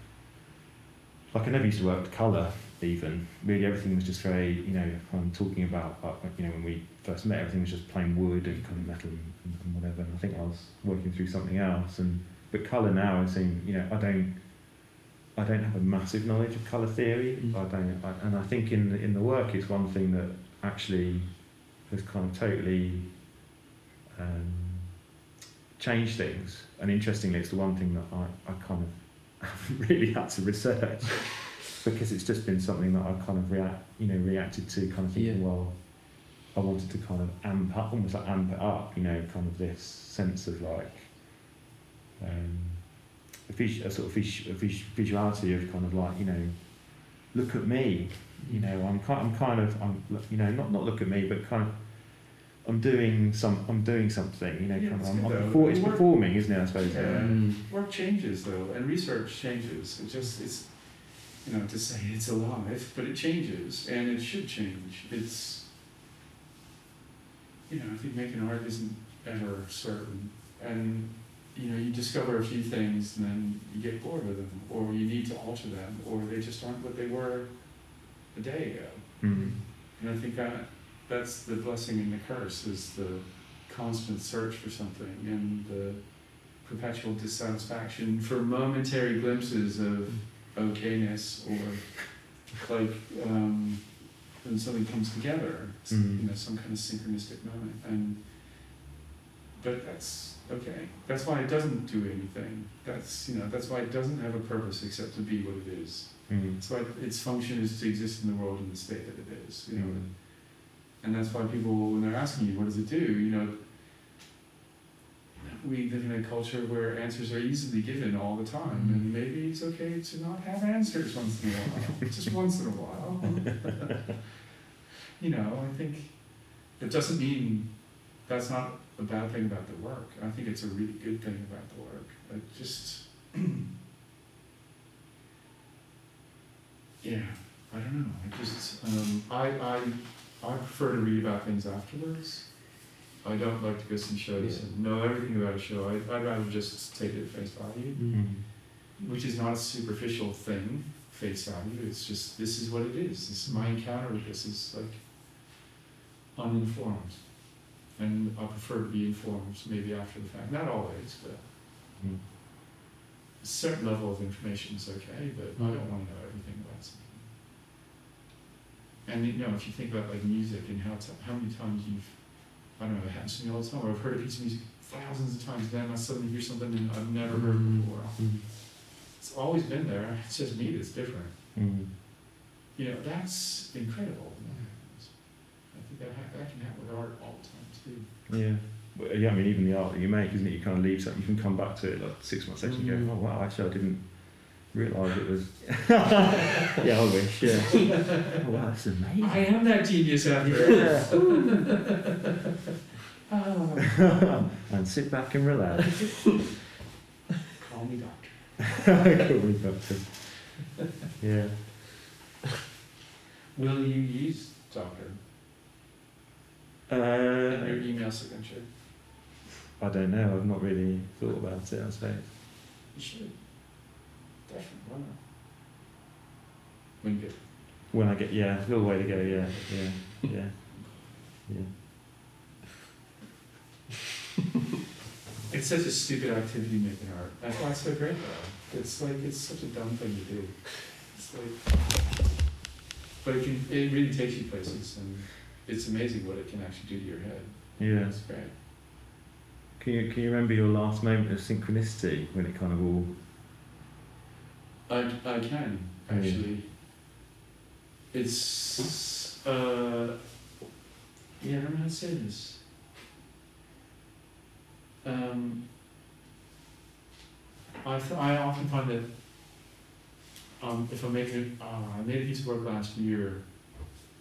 [SPEAKER 3] Like I never used to work with colour. Even really, everything was just very. You know, I'm talking about. Like, you know, when we first met, everything was just plain wood and kind of metal and, and, whatever. And I think I was working through something else. And but colour now, I seem. You know, I don't. I don't have a massive knowledge of colour theory.
[SPEAKER 1] Mm.
[SPEAKER 3] I don't, I, and I think in the, in the work, it's one thing that actually has kind of totally um, changed things. And interestingly, it's the one thing that I, I kind of [laughs] haven't really had to research [laughs] because it's just been something that I've kind of react, you know, reacted to, kind of thinking,
[SPEAKER 1] Yeah.
[SPEAKER 3] well, I wanted to kind of amp up, almost like amp it up, you know, kind of this sense of like um, a, vis- a sort of vis- a vis- visuality of kind of like, you know, look at me, you know, I'm kind, I'm kind of, I'm, you know, not not look at me, but kind of, I'm doing some, I'm doing something, you know,
[SPEAKER 2] Yeah,
[SPEAKER 3] kind of,
[SPEAKER 2] it's
[SPEAKER 3] I'm, I'm
[SPEAKER 2] though.
[SPEAKER 3] perfor- it's
[SPEAKER 2] Work-
[SPEAKER 3] performing, isn't it? I suppose.
[SPEAKER 2] Yeah.
[SPEAKER 1] Mm.
[SPEAKER 2] Work changes though, and research changes. It just it's you know to say [laughs] it's alive, but it changes, and it should change. It's you know I think making art isn't ever certain, and you know you discover a few things and then you get bored with them, or you need to alter them, or they just aren't what they were a day ago.
[SPEAKER 3] Mm.
[SPEAKER 2] And I think that that's the blessing and the curse is the constant search for something and the perpetual dissatisfaction for momentary glimpses of okayness or like um, when something comes together,
[SPEAKER 3] Mhm.
[SPEAKER 2] you know, some kind of synchronistic moment. And but that's okay. That's why it doesn't do anything. That's you know that's why it doesn't have a purpose except to be what it is.
[SPEAKER 3] Mm.
[SPEAKER 2] That's why its function is to exist in the world in the state that it is. You know,
[SPEAKER 3] Mm.
[SPEAKER 2] and that's why people, when they're asking you, what does it do? You know, we live in a culture where answers are easily given all the time, and maybe it's okay to not have answers once in a while, just once in a while. [laughs] you know, I think it doesn't mean that's not a bad thing about the work. I think it's a really good thing about the work. It just, [clears throat] yeah, I don't know. I just, um, I, I, I prefer to read about things afterwards. I don't like to go see shows
[SPEAKER 1] Yeah.
[SPEAKER 2] and know everything about a show. I, I'd rather just take it at face value,
[SPEAKER 3] Mm.
[SPEAKER 2] which is not a superficial thing, face value. It's just, this is what it is. This is my encounter with this is like uninformed. And I prefer to be informed maybe after the fact. Not always, but
[SPEAKER 3] Mm.
[SPEAKER 2] a certain level of information is okay, but I don't want to know everything about something. And you know, if you think about like music and how t- how many times you've, I don't know, it happens to me all the time. Or I've heard a piece of music thousands of times, then I suddenly hear something and I've never heard
[SPEAKER 3] Mm.
[SPEAKER 2] before.
[SPEAKER 3] Mm.
[SPEAKER 2] It's always been there. It's just me that's different.
[SPEAKER 3] Mm.
[SPEAKER 2] You know, that's incredible. when that happens. I think that ha- that can happen with art all the time too.
[SPEAKER 3] Yeah. Well, yeah, I mean, even the art that you make, isn't it? You kind of leave something, you can come back to it like six months later and go, oh, wow, actually, I didn't realise it was. [laughs] [laughs] yeah, I wish, yeah. oh, [laughs] wow, that's amazing.
[SPEAKER 2] I am that genius after
[SPEAKER 3] Yeah.
[SPEAKER 2] oh.
[SPEAKER 3] and sit back and relax.
[SPEAKER 2] Call me doctor.
[SPEAKER 3] Call me doctor. Yeah. [laughs]
[SPEAKER 2] Will you use doctor in
[SPEAKER 3] Uh,
[SPEAKER 2] your email signature?
[SPEAKER 3] I don't know. I've not really thought about it. I suppose.
[SPEAKER 2] You should. Definitely. Why not? When you get
[SPEAKER 3] When I get yeah, a way to go. Yeah, yeah, yeah, [laughs] yeah. [laughs]
[SPEAKER 2] It's such a stupid activity making art. That's why it's so great though. It's like it's such a dumb thing to do. It's like, but it can. It really takes you places, and it's amazing what it can actually do to your head.
[SPEAKER 3] Yeah.
[SPEAKER 2] It's great.
[SPEAKER 3] Can you can you remember your last moment of synchronicity when it kind of all?
[SPEAKER 2] I, I can
[SPEAKER 3] Yeah.
[SPEAKER 2] actually. It's uh, yeah. I don't know how to say this. Um, I I often find that um, if I make it, uh, I made a piece of work last year,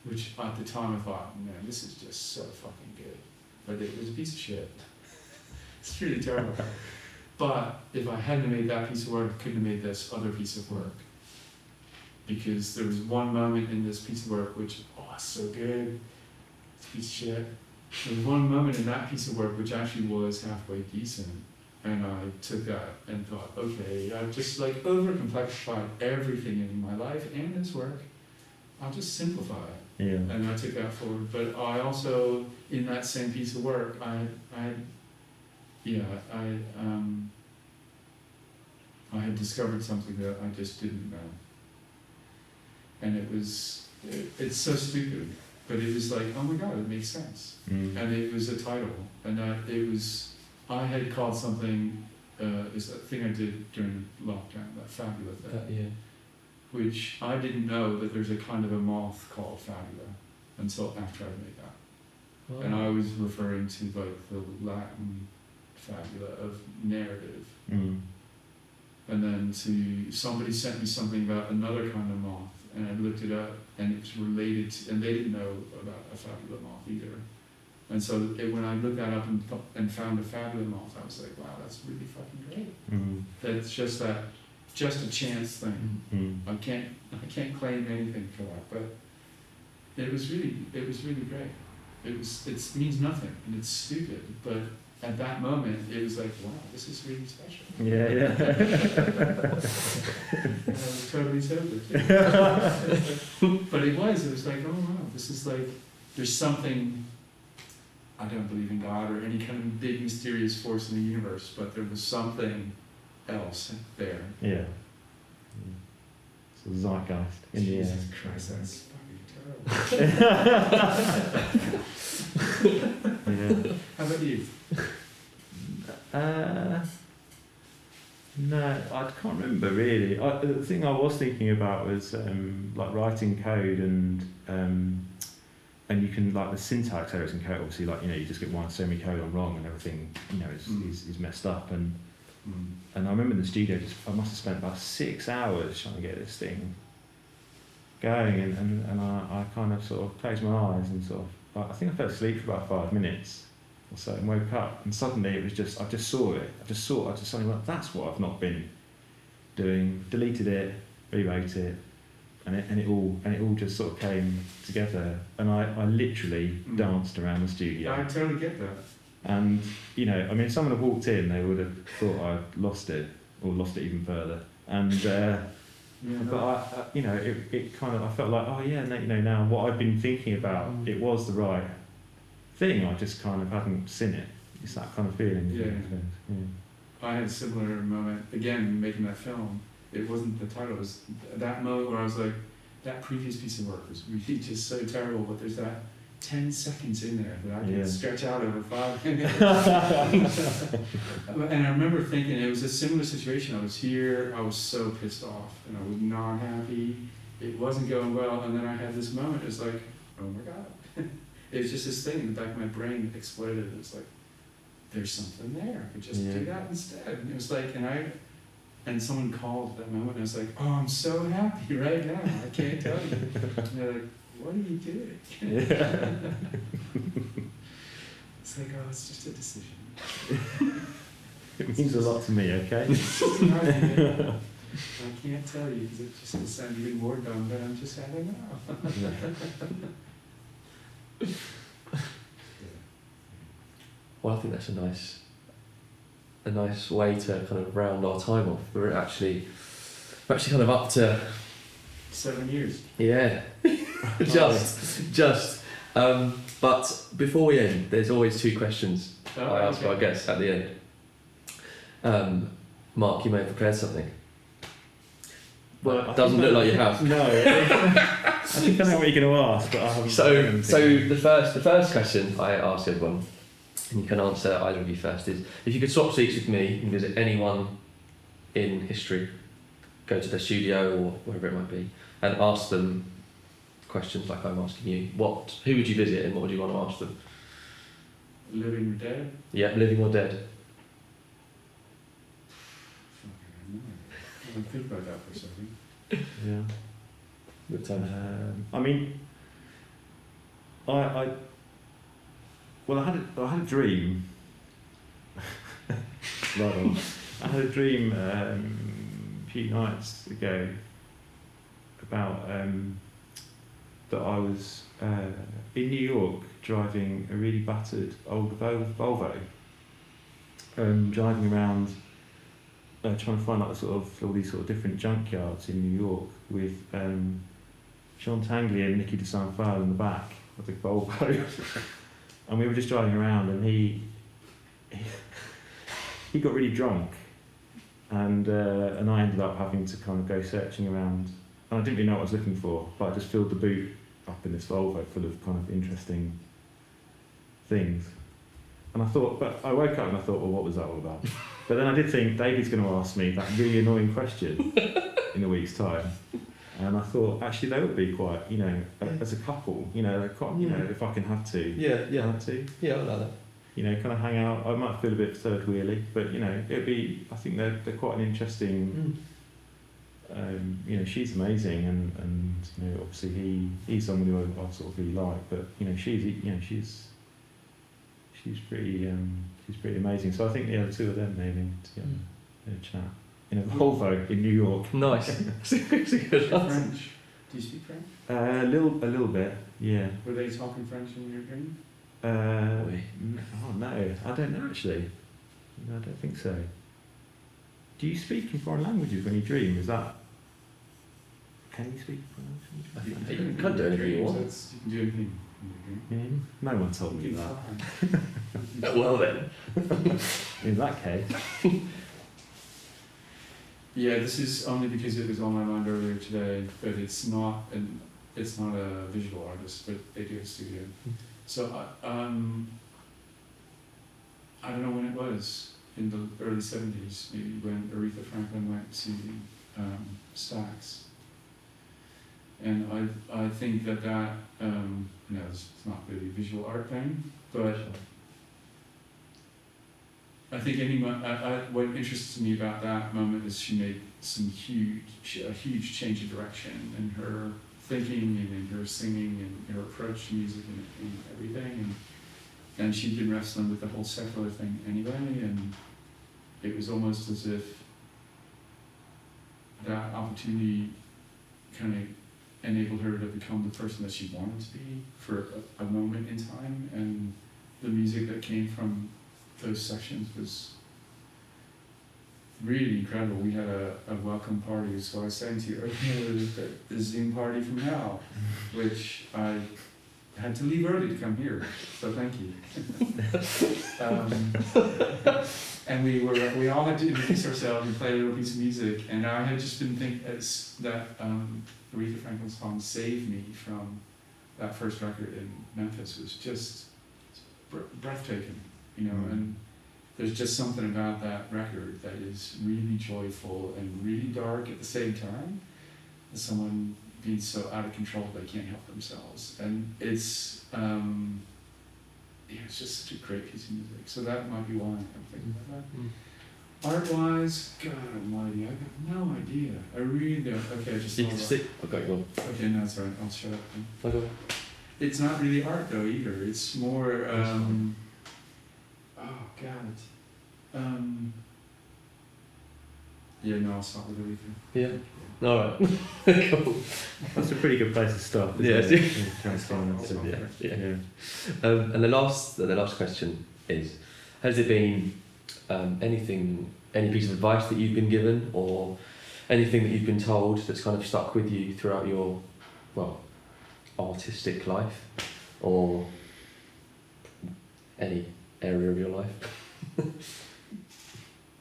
[SPEAKER 2] which at the time I thought, man, this is just so fucking good, but it was a piece of shit. [laughs] it's really terrible. But if I hadn't made that piece of work, I couldn't have made this other piece of work. Because there was one moment in this piece of work which, oh, so good. It's a piece of shit. There was one moment in that piece of work which actually was halfway decent. And I took that and thought, okay, I've just like overcomplexified everything in my life and this work. I'll just simplify it
[SPEAKER 3] Yeah.
[SPEAKER 2] and I took that forward. But I also, in that same piece of work, I, I, yeah, I, um, I had discovered something that I just didn't know, and it was, it, it's so stupid, but it was like, oh my god, it makes sense,
[SPEAKER 3] Mm.
[SPEAKER 2] and it was a title, and I, it was, I had called something, uh, is that thing I did during lockdown, that fabulous thing
[SPEAKER 1] yeah.
[SPEAKER 2] which I didn't know that there's a kind of a moth called fabula until after I made that. And I was referring to like the Latin fabula of narrative.
[SPEAKER 3] Mm.
[SPEAKER 2] And then to somebody sent me something about another kind of moth and I looked it up and it's related to, and they didn't know about a fabula moth either. And so it, when I looked that up and, and found a fabula moth, I was like, wow, that's really fucking great.
[SPEAKER 3] Mm.
[SPEAKER 2] That's just that, just a chance thing.
[SPEAKER 3] Mm.
[SPEAKER 2] I can't I can't claim anything for that, but it was really it was really great. It was it means nothing and it's stupid, but at that moment it was like wow this is really special.
[SPEAKER 3] Yeah, yeah. [laughs]
[SPEAKER 2] I was totally sober. [laughs] but it was it was like oh wow this is like there's something. I don't believe in God or any kind of big mysterious force in the universe, but there was something else there.
[SPEAKER 3] yeah. Mm. It's a zeitgeist in the air.
[SPEAKER 2] Jesus Christ, that's.
[SPEAKER 3] Yeah.
[SPEAKER 2] How about you?
[SPEAKER 3] Uh, no, I can't remember really. I, the thing I was thinking about was um, like writing code and um, and you can like the syntax errors in code. Obviously, like you know, you just get one semicolon wrong and everything you know is,
[SPEAKER 2] Mm.
[SPEAKER 3] is, is messed up. And
[SPEAKER 2] Mm.
[SPEAKER 3] and I remember in the studio, just I must have spent about six hours trying to get this thing going, and, and, and I, I kind of sort of closed my eyes and sort of like, I think I fell asleep for about five minutes or so and woke up, and suddenly it was just I just saw it. I just saw. I just suddenly went, that's what I've not been doing. Deleted it, rewrote it, and it and it all and it all just sort of came together. And I, I literally
[SPEAKER 2] Mm.
[SPEAKER 3] danced around the studio.
[SPEAKER 2] I totally get that.
[SPEAKER 3] And you know, I mean, if someone had walked in, they would have thought I'd lost it or lost it even further. And uh,
[SPEAKER 2] Yeah,
[SPEAKER 3] but I, I, you know, it, it kind of I felt like, oh yeah, no, you know, now what I've been thinking about,
[SPEAKER 1] Mm.
[SPEAKER 3] it was the right thing. I just kind of hadn't seen it. It's that kind of feeling.
[SPEAKER 2] Yeah.
[SPEAKER 3] yeah.
[SPEAKER 2] I had a similar moment again making that film. It wasn't the title. It was that moment where I was like, that previous piece of work was really [laughs] just so terrible, but there's that 10 seconds in there that I can
[SPEAKER 3] Yeah.
[SPEAKER 2] stretch out over five [laughs] minutes. and I remember thinking it was a similar situation. I was here, I was so pissed off, and I was not happy. It wasn't going well, and then I had this moment. It's like, oh my god! [laughs] it was just this thing in the back of my brain that exploded. It was like, there's something there. I could just do that instead. And it was like, and I, and someone called at that moment. And I was like, oh, I'm so happy right now. I can't tell you. And they're like, what are you doing? it's like, oh, it's just a decision. [laughs]
[SPEAKER 3] It means a lot to me, okay?
[SPEAKER 2] It's just an argument. I can't tell you because it just sound even more dumb, but I'm just having now.
[SPEAKER 1] Well, I think that's a nice, a nice way to kind of round our time off. We're actually, we're actually kind of up to
[SPEAKER 2] Seven years.
[SPEAKER 1] yeah, [laughs] [laughs] just, just. Um, but before we end, there's always two questions
[SPEAKER 2] Oh,
[SPEAKER 1] I ask
[SPEAKER 2] okay.
[SPEAKER 1] our guests at the end. Um, Mark, you may have prepared something.
[SPEAKER 3] Well, I
[SPEAKER 1] doesn't look like you have. [laughs]
[SPEAKER 3] No. I think I know what you're going to ask, but I haven't.
[SPEAKER 1] So, so the first, the first question I ask everyone, and you can answer either of you first, is if you could swap seats with me and visit anyone in history, go to their studio or wherever it might be, and ask them questions like I'm asking you. What, who would you visit and what would you want to ask them?
[SPEAKER 2] Living or dead?
[SPEAKER 1] Yeah, living or dead.
[SPEAKER 2] Fucking I don't think about that for a second.
[SPEAKER 3] Yeah.
[SPEAKER 1] Good time.
[SPEAKER 3] Um, I mean, I, I, well, I had a, I had a dream. [laughs] right on. I had a dream um, a few nights ago about um, that I was uh, in New York driving a really battered old Volvo, um, driving around uh, trying to find like sort of all these sort of different junkyards in New York with um, Jean Tinguely and Niki de Saint Phalle in the back of the Volvo, [laughs] and we were just driving around, and he he, he got really drunk, and uh, and I ended up having to kind of go searching around, and I didn't really know what I was looking for, but I just filled the boot up in this Volvo full of kind of interesting things. And I thought, but I woke up and I thought, well, what was that all about? [laughs] But then I did think David's going to ask me that really annoying question in a week's time. And I thought, actually, they would be quite, you know, a- as a couple, you know, quite, you know, if I can have to,
[SPEAKER 1] Yeah,
[SPEAKER 3] have to,
[SPEAKER 1] yeah, I like that.
[SPEAKER 3] You know, kind of hang out. I might feel a bit third wheelie, but you know, it'd be. I think they're they're quite an interesting. Um, you know, she's amazing, and and you know, obviously he he's someone who I, I sort of really like, but you know, she's you know she's she's pretty um, she's pretty amazing. So I think yeah, the two of them maybe together in a chat in a Volvo in New York.
[SPEAKER 1] Nice. [laughs] it's a good.
[SPEAKER 2] French. Do you speak French?
[SPEAKER 3] Uh, a little a little bit, yeah.
[SPEAKER 2] Were they talking French in your dream?
[SPEAKER 3] Uh,
[SPEAKER 1] Oui.
[SPEAKER 3] oh no, I don't know actually. No, I don't think so. Do you speak in foreign languages when you dream? Is that? Can you speak foreign
[SPEAKER 1] I
[SPEAKER 3] languages?
[SPEAKER 1] think you can do anything you want.
[SPEAKER 2] That's- You can do anything in your dream.
[SPEAKER 3] Yeah, no one told me that. [laughs]
[SPEAKER 1] Well then. [laughs]
[SPEAKER 3] In that case,
[SPEAKER 2] Yeah, this is only because it was on my mind earlier today, but it's not an it's not a visual artist, but they do a studio. So I um I don't know when it was in the early seventies, maybe when Aretha Franklin went to um, Stax. And I I think that that um, you know it's, it's not really a visual art thing, but I think any mo- I, I, what interests me about that moment is she made some huge, a huge change of direction in her thinking and in her singing and her approach to music and, and everything. And, and she'd been wrestling with the whole secular thing anyway, and it was almost as if that opportunity kind of enabled her to become the person that she wanted to be for a, a moment in time. And the music that came from those sessions was really incredible. We had a, a welcome party, so I was saying to you earlier [laughs] the, the Zoom party from hell, [laughs] which I had to leave early to come here, so thank you. [laughs] um, and we were we all had to introduce ourselves and play a little piece of music. And I had just been thinking that um, Aretha Franklin's song "Save Me" from that first record in Memphis was just breathtaking, you know.
[SPEAKER 3] Mm.
[SPEAKER 2] And there's just something about that record that is really joyful and really dark at the same time. As someone being so out of control they can't help themselves, and it's um, yeah, it's just such a great piece of music. So that might be why I'm thinking about that.
[SPEAKER 1] Mm.
[SPEAKER 2] Art wise, God Almighty, I have no idea. I really don't. Okay, I just
[SPEAKER 1] You can see. Okay, go.
[SPEAKER 2] Okay, no, right. I'll shut up.
[SPEAKER 1] Okay.
[SPEAKER 2] It's not really art though either. It's more. Um, God. Um, yeah, no, I'll start with everything.
[SPEAKER 1] Yeah. All right. [laughs] cool.
[SPEAKER 3] That's a pretty good place to start. isn't
[SPEAKER 1] Yes.
[SPEAKER 3] it? Yeah, and-
[SPEAKER 1] Yeah. Yeah.
[SPEAKER 3] yeah.
[SPEAKER 1] Um, and the last, the last question is: Has there been um, anything, any piece of advice that you've been given, or anything that you've been told that's kind of stuck with you throughout your, well, artistic life, or any area of your life? [laughs]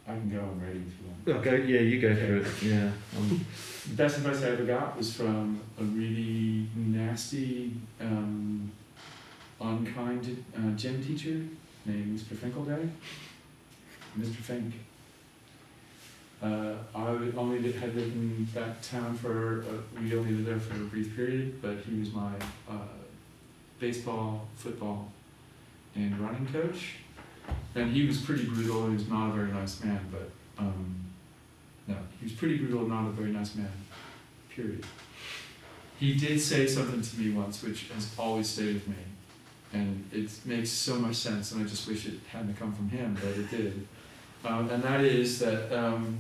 [SPEAKER 2] I can go. I'm ready if you want.
[SPEAKER 3] Go, yeah, you go for it. Yeah. Um,
[SPEAKER 2] The best advice I ever got was from a really nasty, um, unkind uh, gym teacher named Mr. Finkelday. Mr. Fink. Uh, I only li- had lived in that town for, uh, we only lived there for a brief period, but he was my uh, baseball, football, and running coach. And he was pretty brutal, he was not a very nice man, but um, no, he was pretty brutal, and not a very nice man. Period. He did say something to me once, which has always stayed with me, and it makes so much sense. And I just wish it hadn't come from him, but it did. Um, and that is that um,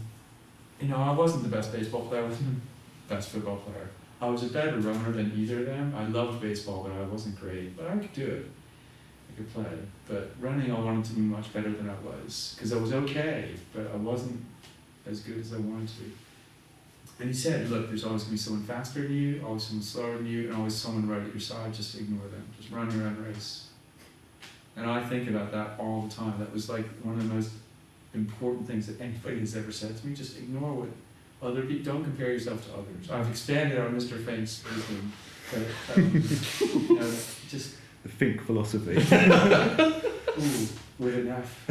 [SPEAKER 2] you know I wasn't the best baseball player, I wasn't the best football player. I was a better runner than either of them. I loved baseball, but I wasn't great. But I could do it. Could play. But running, I wanted to be much better than I was because I was okay, but I wasn't as good as I wanted to be. And he said, look, there's always going to be someone faster than you, always someone slower than you, and always someone right at your side. Just ignore them. Just run your own race. And I think about that all the time. That was like one of the most important things that anybody has ever said to me. Just ignore what other people, don't compare yourself to others. I've expanded on Mr. Fink's wisdom, but um, [laughs] you know, just,
[SPEAKER 3] the Fink philosophy. [laughs]
[SPEAKER 2] ooh, with an F.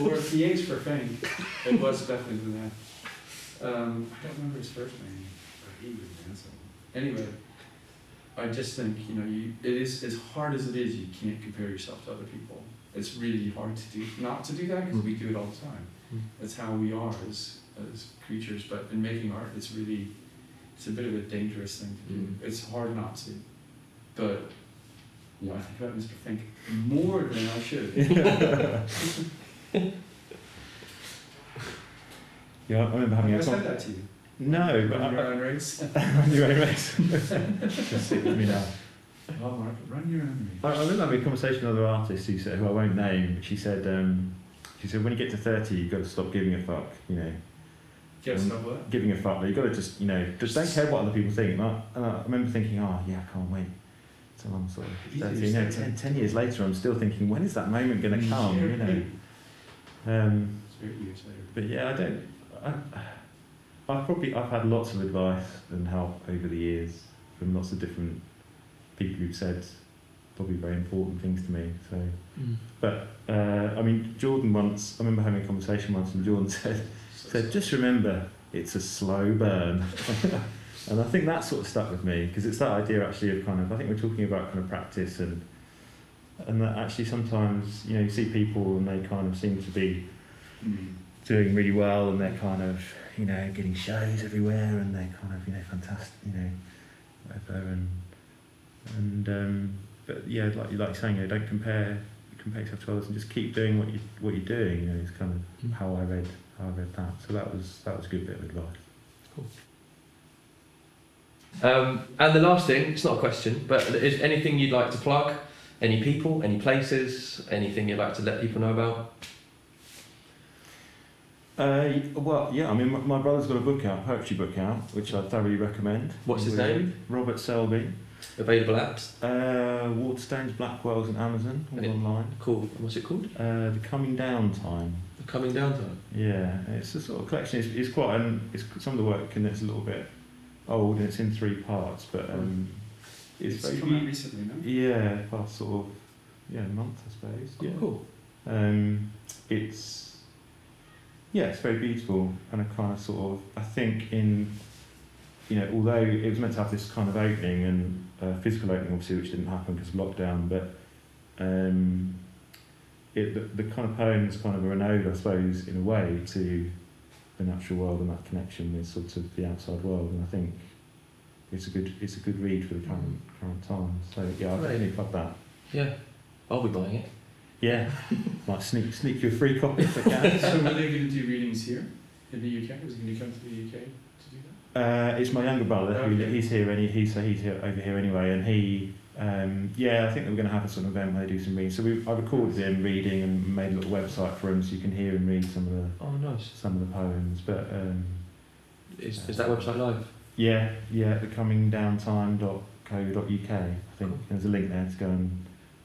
[SPEAKER 2] or a PH for Fink. It was definitely with an F. Um, I don't remember his first name, but he was an asshole. Anyway, I just think, you know, you, it is as hard as it is, you can't compare yourself to other people. It's really hard to do, not to do that because we do it all the time.
[SPEAKER 1] Mm.
[SPEAKER 2] That's how we are as, as creatures, but in making art, it's really, it's a bit of a dangerous thing to do.
[SPEAKER 1] Mm.
[SPEAKER 2] It's hard not to. But, yeah, I think about Mr. Fink more than I should. [laughs]
[SPEAKER 3] Yeah, I remember having
[SPEAKER 2] I
[SPEAKER 3] a
[SPEAKER 2] said that to you.
[SPEAKER 3] No, but
[SPEAKER 2] Run your
[SPEAKER 3] I,
[SPEAKER 2] own race. [laughs]
[SPEAKER 3] run your own race. Just sit with me now.
[SPEAKER 2] Oh, run your own race.
[SPEAKER 3] I, I remember having a conversation with another artist who said, who I won't name. She said, um, she said, when you get to thirty, you've got to stop giving a fuck. You know, Um, giving a fuck. Like, you've got to just, you know, just don't care what other people think. And I, and I remember thinking, oh yeah, I can't wait. So I'm sort of 30. You know, 10, 10 years later, I'm still thinking, when is that moment going to come? You know. Um,
[SPEAKER 2] years later.
[SPEAKER 3] But yeah, I don't. I, I've probably I've had lots of advice and help over the years from lots of different people who've said probably very important things to me. So,
[SPEAKER 1] Mm.
[SPEAKER 3] but uh, I mean, Jordan once I remember having a conversation once, and Jordan [laughs] said said just remember it's a slow burn. [laughs] and I think that sort of stuck with me because it's that idea actually of kind of I think we're talking about kind of practice and and that actually sometimes you know you see people and they kind of seem to be
[SPEAKER 2] Mm.
[SPEAKER 3] doing really well and they're kind of you know getting shows everywhere and they're kind of you know fantastic you know whatever and and um, but yeah like you like saying you know, don't compare compare yourself to others and just keep doing what you what you're doing you know it's kind of
[SPEAKER 1] Mm.
[SPEAKER 3] how I read how I read that so that was that was a good bit of advice
[SPEAKER 1] Um, and the last thing, it's not a question, but is anything you'd like to plug? Any people, any places, anything you'd like to let people know about?
[SPEAKER 3] uh, well yeah I mean my, my brother's got a book out poetry book out which I thoroughly recommend
[SPEAKER 1] What's his name?
[SPEAKER 3] Robert Selby
[SPEAKER 1] Available apps.
[SPEAKER 3] Uh, Waterstones, Blackwells, and Amazon all
[SPEAKER 1] Yeah.
[SPEAKER 3] online.
[SPEAKER 1] Cool. What's it called?
[SPEAKER 3] Uh, the Coming Down Time.
[SPEAKER 1] The Coming Down Time.
[SPEAKER 3] Yeah, it's a sort of collection. It's, it's quite an, it's some of the work and it's a little bit old and it's in three parts, but um, it's,
[SPEAKER 2] It's
[SPEAKER 3] very
[SPEAKER 2] come out recently, no?
[SPEAKER 3] yeah, past sort of yeah month I suppose.
[SPEAKER 1] Cool.
[SPEAKER 3] Yeah.
[SPEAKER 1] cool.
[SPEAKER 3] Um, it's yeah, it's very beautiful and a kind of sort of I think in you know although it was meant to have this kind of opening and uh, physical opening obviously which didn't happen because of lockdown, but um, it the, the kind of poem is kind of are an ode I suppose in a way to the natural world and that connection with sort of the outside world and I think it's a good it's a good read for the current current times. So yeah, I
[SPEAKER 1] Great.
[SPEAKER 3] definitely love that.
[SPEAKER 1] Yeah. I'll be buying it.
[SPEAKER 3] Yeah, [laughs] might sneak sneak you a free copy if I can. [laughs]
[SPEAKER 2] so were they going to do readings here in the UK? Was he going to come to the UK to do that?
[SPEAKER 3] Uh, it's my younger brother. Who,
[SPEAKER 2] Okay.
[SPEAKER 3] he's here. Any he's he's here over here anyway, and he. Um, yeah, I think they were going to have a sort of event where they do some reading. So we, I recorded him reading and made a little website for him, so you can hear him read some of the
[SPEAKER 1] Oh, nice.
[SPEAKER 3] some of the poems. But um,
[SPEAKER 1] Is, is that website live?
[SPEAKER 3] yeah, yeah, the comingdowntime.co.uk. I think
[SPEAKER 1] Cool.
[SPEAKER 3] there's a link there to go and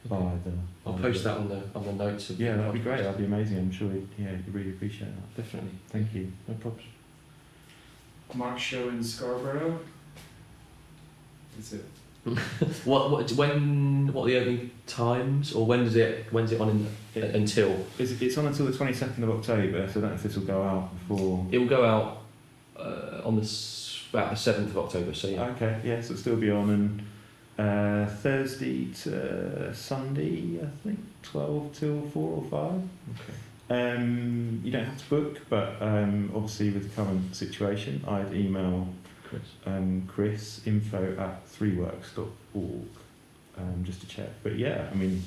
[SPEAKER 3] buy the.
[SPEAKER 1] I'll
[SPEAKER 3] buy the
[SPEAKER 1] post
[SPEAKER 3] book.
[SPEAKER 1] that on the on the notes. Of
[SPEAKER 3] Yeah,
[SPEAKER 1] the
[SPEAKER 3] that'd be great. That'd be amazing. I'm sure. He'd, yeah, he'd really appreciate that.
[SPEAKER 1] Definitely.
[SPEAKER 3] Thank you.
[SPEAKER 1] No problems.
[SPEAKER 2] Mark show in Scarborough. That's it. [laughs]
[SPEAKER 1] What what when what are the opening times or when does it when's it on in, until
[SPEAKER 3] It's, it's on until the 22nd of October, so I don't know if this will go out before.
[SPEAKER 1] it will go out uh, on the about the seventh of October. So yeah.
[SPEAKER 3] Okay, yeah, so it'll still be on and uh, Thursday to Sunday, I think, 12 till 4 or 5.
[SPEAKER 1] Okay.
[SPEAKER 3] Um, you don't have to book, but um, obviously with the current situation, I'd email
[SPEAKER 1] Chris.
[SPEAKER 3] um, Chris info at threeworks.org um, just to check. But yeah, I mean,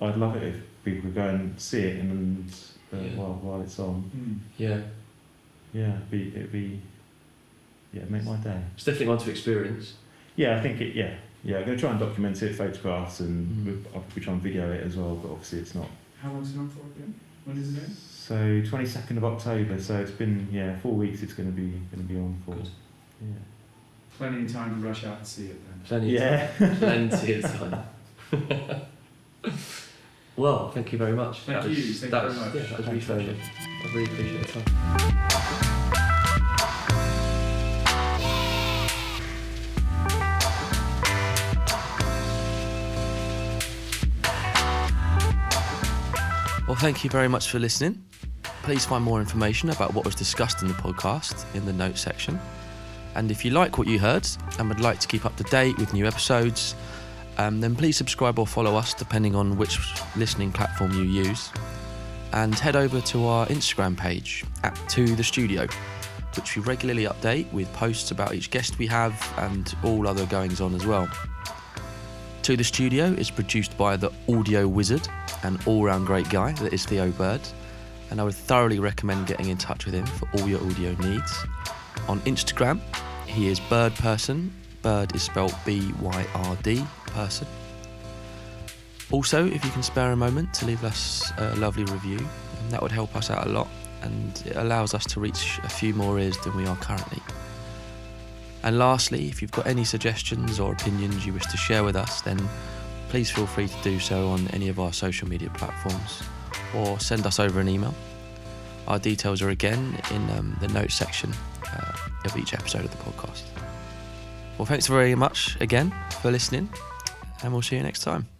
[SPEAKER 3] I'd love it if people could go and see it and uh,
[SPEAKER 1] Yeah.
[SPEAKER 3] while, while it's on.
[SPEAKER 2] Hmm.
[SPEAKER 1] Yeah,
[SPEAKER 3] Yeah, it'd be, it'd be yeah, make my day.
[SPEAKER 1] it's definitely one to experience.
[SPEAKER 3] Yeah, I think it. Yeah, yeah. I'm going to try and document it, photographs, and
[SPEAKER 1] Mm.
[SPEAKER 3] we'll, I'll probably try and video it as well. But obviously, it's not.
[SPEAKER 2] How long's it on for again? When is it in?
[SPEAKER 3] So 22nd of October. So it's been yeah four weeks. It's going to be going to be on for.
[SPEAKER 1] Good.
[SPEAKER 3] Yeah.
[SPEAKER 2] Plenty of time to rush out and see it then.
[SPEAKER 1] Plenty.
[SPEAKER 3] Yeah.
[SPEAKER 1] Of, plenty of time. well, thank you very much.
[SPEAKER 2] Thank
[SPEAKER 1] that
[SPEAKER 2] you,
[SPEAKER 1] Was,
[SPEAKER 2] thank
[SPEAKER 1] that
[SPEAKER 2] you
[SPEAKER 1] was,
[SPEAKER 2] very much.
[SPEAKER 1] Yeah, that was really
[SPEAKER 3] Thanks,
[SPEAKER 1] special. I really appreciate the time. Well, thank you very much for listening. Please find more information about what was discussed in the podcast in the notes section. And if you like what you heard and would like to keep up to date with new episodes, um, then please subscribe or follow us depending on which listening platform you use. And head over to our Instagram page at To The Studio, which we regularly update with posts about each guest we have and all other goings on as well. To The Studio is produced by the audio wizard and all round great guy that is Theo Bird, and I would thoroughly recommend getting in touch with him for all your audio needs. On Instagram, he is Bird Person. Bird is spelled B Y R D person. Also, if you can spare a moment to leave us a lovely review, that would help us out a lot and it allows us to reach a few more ears than we are currently. And lastly, if you've got any suggestions or opinions you wish to share with us, then please feel free to do so on any of our social media platforms or send us over an email. Our details are again in um, the notes section uh, of each episode of the podcast. Well, thanks very much again for listening, and we'll see you next time.